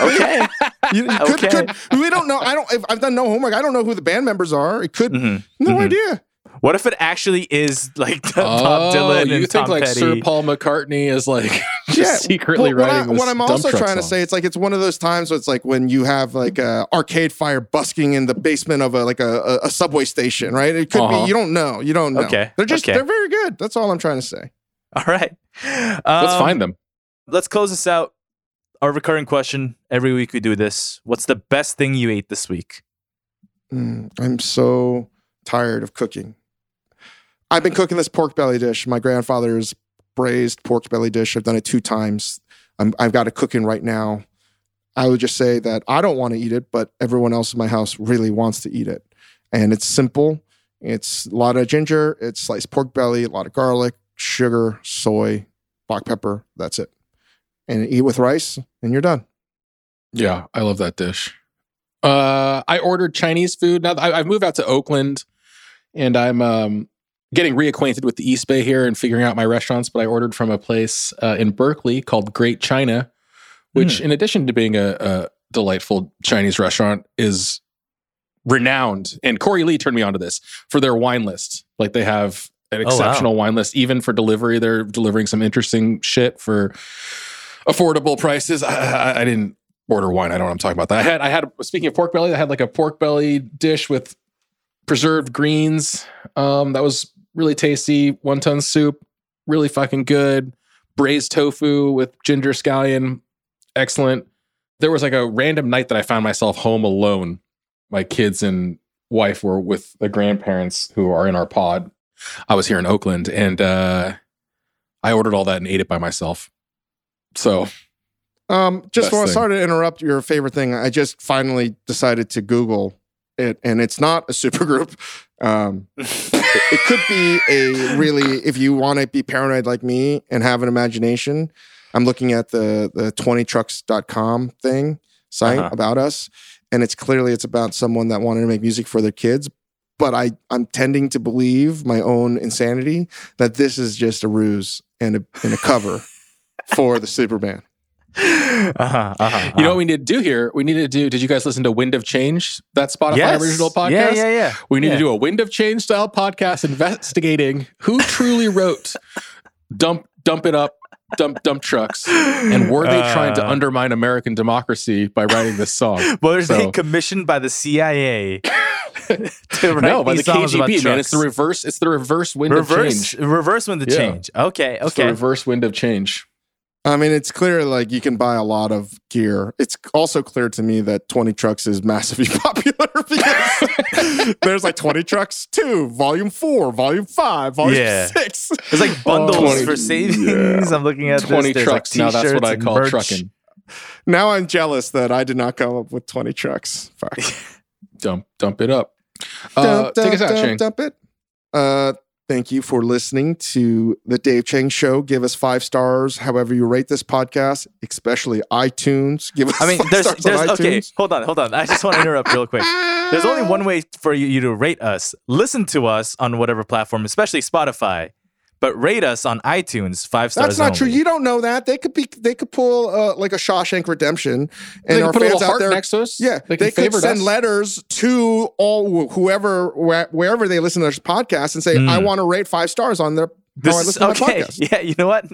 okay. [laughs] You, you could, Okay. could, we don't know. I don't. If I've done no homework. I don't know who the band members are. It could. Mhm. No Mhm. idea. What if it actually is like [laughs] Bob oh, Dylan you and think Tom like Petty? Sir Paul McCartney is like [laughs] just Yeah, secretly Well, what, writing I, this what I'm dump also truck trying to say, it's like it's one of those times where it's like when you have like a arcade fire busking in the basement of a like a, a, a subway station, right? It could Uh-huh. be you don't know, you don't know. Okay, they're just okay. they're very good. That's all I'm trying to say. All right. Let's Um, find them. Let's close this out. Our recurring question every week we do this. What's the best thing you ate this week? Mm, I'm so tired of cooking. I've been cooking this pork belly dish. My grandfather's braised pork belly dish. I've done it two times. I'm, I've got it cooking right now. I would just say that I don't want to eat it, but everyone else in my house really wants to eat it. And it's simple. It's a lot of ginger, it's sliced pork belly, a lot of garlic, sugar, soy, black pepper. That's it. And eat with rice, and you're done. Yeah, I love that dish. Uh, I ordered Chinese food. Now I, I've moved out to Oakland, and I'm um, getting reacquainted with the East Bay here and figuring out my restaurants. But I ordered from a place uh, in Berkeley called Great China, which, in addition to being a, a delightful Chinese restaurant, is renowned. And Corey Lee turned me onto this for their wine list. Like they have an Oh, wow. exceptional wine list, even for delivery. They're delivering some interesting shit for affordable prices. I, I, I didn't order wine. I don't know what I'm talking about. That I had I had speaking of pork belly, I had like a pork belly dish with preserved greens. Um, that was really tasty. Wonton soup, really fucking good. Braised tofu with ginger scallion, excellent. There was like a random night that I found myself home alone. My kids and wife were with the grandparents who are in our pod. I was here in Oakland and uh, I ordered all that and ate it by myself. So Um, just thing. sorry to interrupt your favorite thing. I just finally decided to Google it, and it's not a supergroup. Um, [laughs] it, could be a really, if you want to be paranoid like me and have an imagination. I'm looking at the the 20trucks.com thing site Uh-huh. about us, and it's clearly it's about someone that wanted to make music for their kids. But I I'm tending to believe my own insanity that this is just a ruse and a and a cover for the Superman. [laughs] uh-huh, uh-huh, You know what we need to do here? We need to do. Did you guys listen to Wind of Change, that Spotify Yes. original podcast? Yeah, yeah, yeah. We need Yeah. to do a Wind of Change style podcast investigating who truly wrote [laughs] "Dump Dump It Up, Dump Dump Trucks," and were they trying to Uh. undermine American democracy by writing this song? [laughs] Were they commissioned by the CIA? no, by the KGB, man. It's the reverse. It's the reverse wind reverse, of change. reverse when the Yeah. change. Okay, It's the okay. reverse wind of change. I mean, it's clear like you can buy a lot of gear. It's also clear to me that 20 trucks is massively [laughs] popular [laughs] because [laughs] there's like 20 trucks 2, volume 4, volume 5, volume Yeah. 6. There's like bundles 20 for savings. yeah. I'm looking at Twenty this. There's, like, trucks. now that's what I call merch. trucking. Now I'm jealous that I did not come up with 20 trucks. Fuck. Dump dump it up. Uh, Dump, take us dump, out, dump, Shane. dump it. Uh, thank you for listening to the Dave Chang Show. Give us five stars, however you rate this podcast, especially iTunes. Give us I mean, five there's, stars there's okay. Hold on, hold on. I just want to interrupt real quick. There's only one way for you, you to rate us. Listen to us on whatever platform, especially Spotify, but rate us on iTunes five stars. That's not true. You don't know that. They could be. They could pull uh, like a Shawshank Redemption, and can our put a fans little out heart there. next to us. Yeah, they, they, could send us. letters to all whoever where- wherever they listen to this podcast and say, Mm. "I want to rate five stars on their." This is listen to my okay. podcast. [laughs] Yeah, you know what?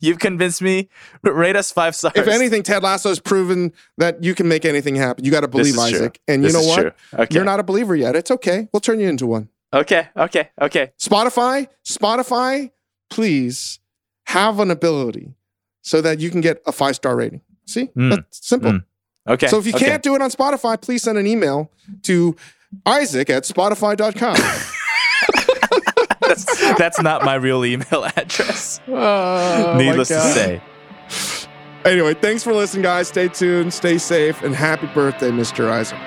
You've convinced me. R- Rate us five stars. If anything, Ted Lasso has proven that you can make anything happen. You got to believe is true. Isaac, and This you know what? Okay. You're not a believer yet. It's okay. We'll turn you into one. Okay. Okay. Okay. Spotify, Spotify, please have an ability so that you can get a five star rating. See, Mm. that's simple. Mm. Okay. So if you okay. can't do it on Spotify, please send an email to Isaac at Spotify.com. [laughs] that's, that's not my real email [laughs] address. [laughs] Oh, Needless to say. anyway, thanks for listening, guys. Stay tuned, stay safe, and happy birthday, Mr. Isaac.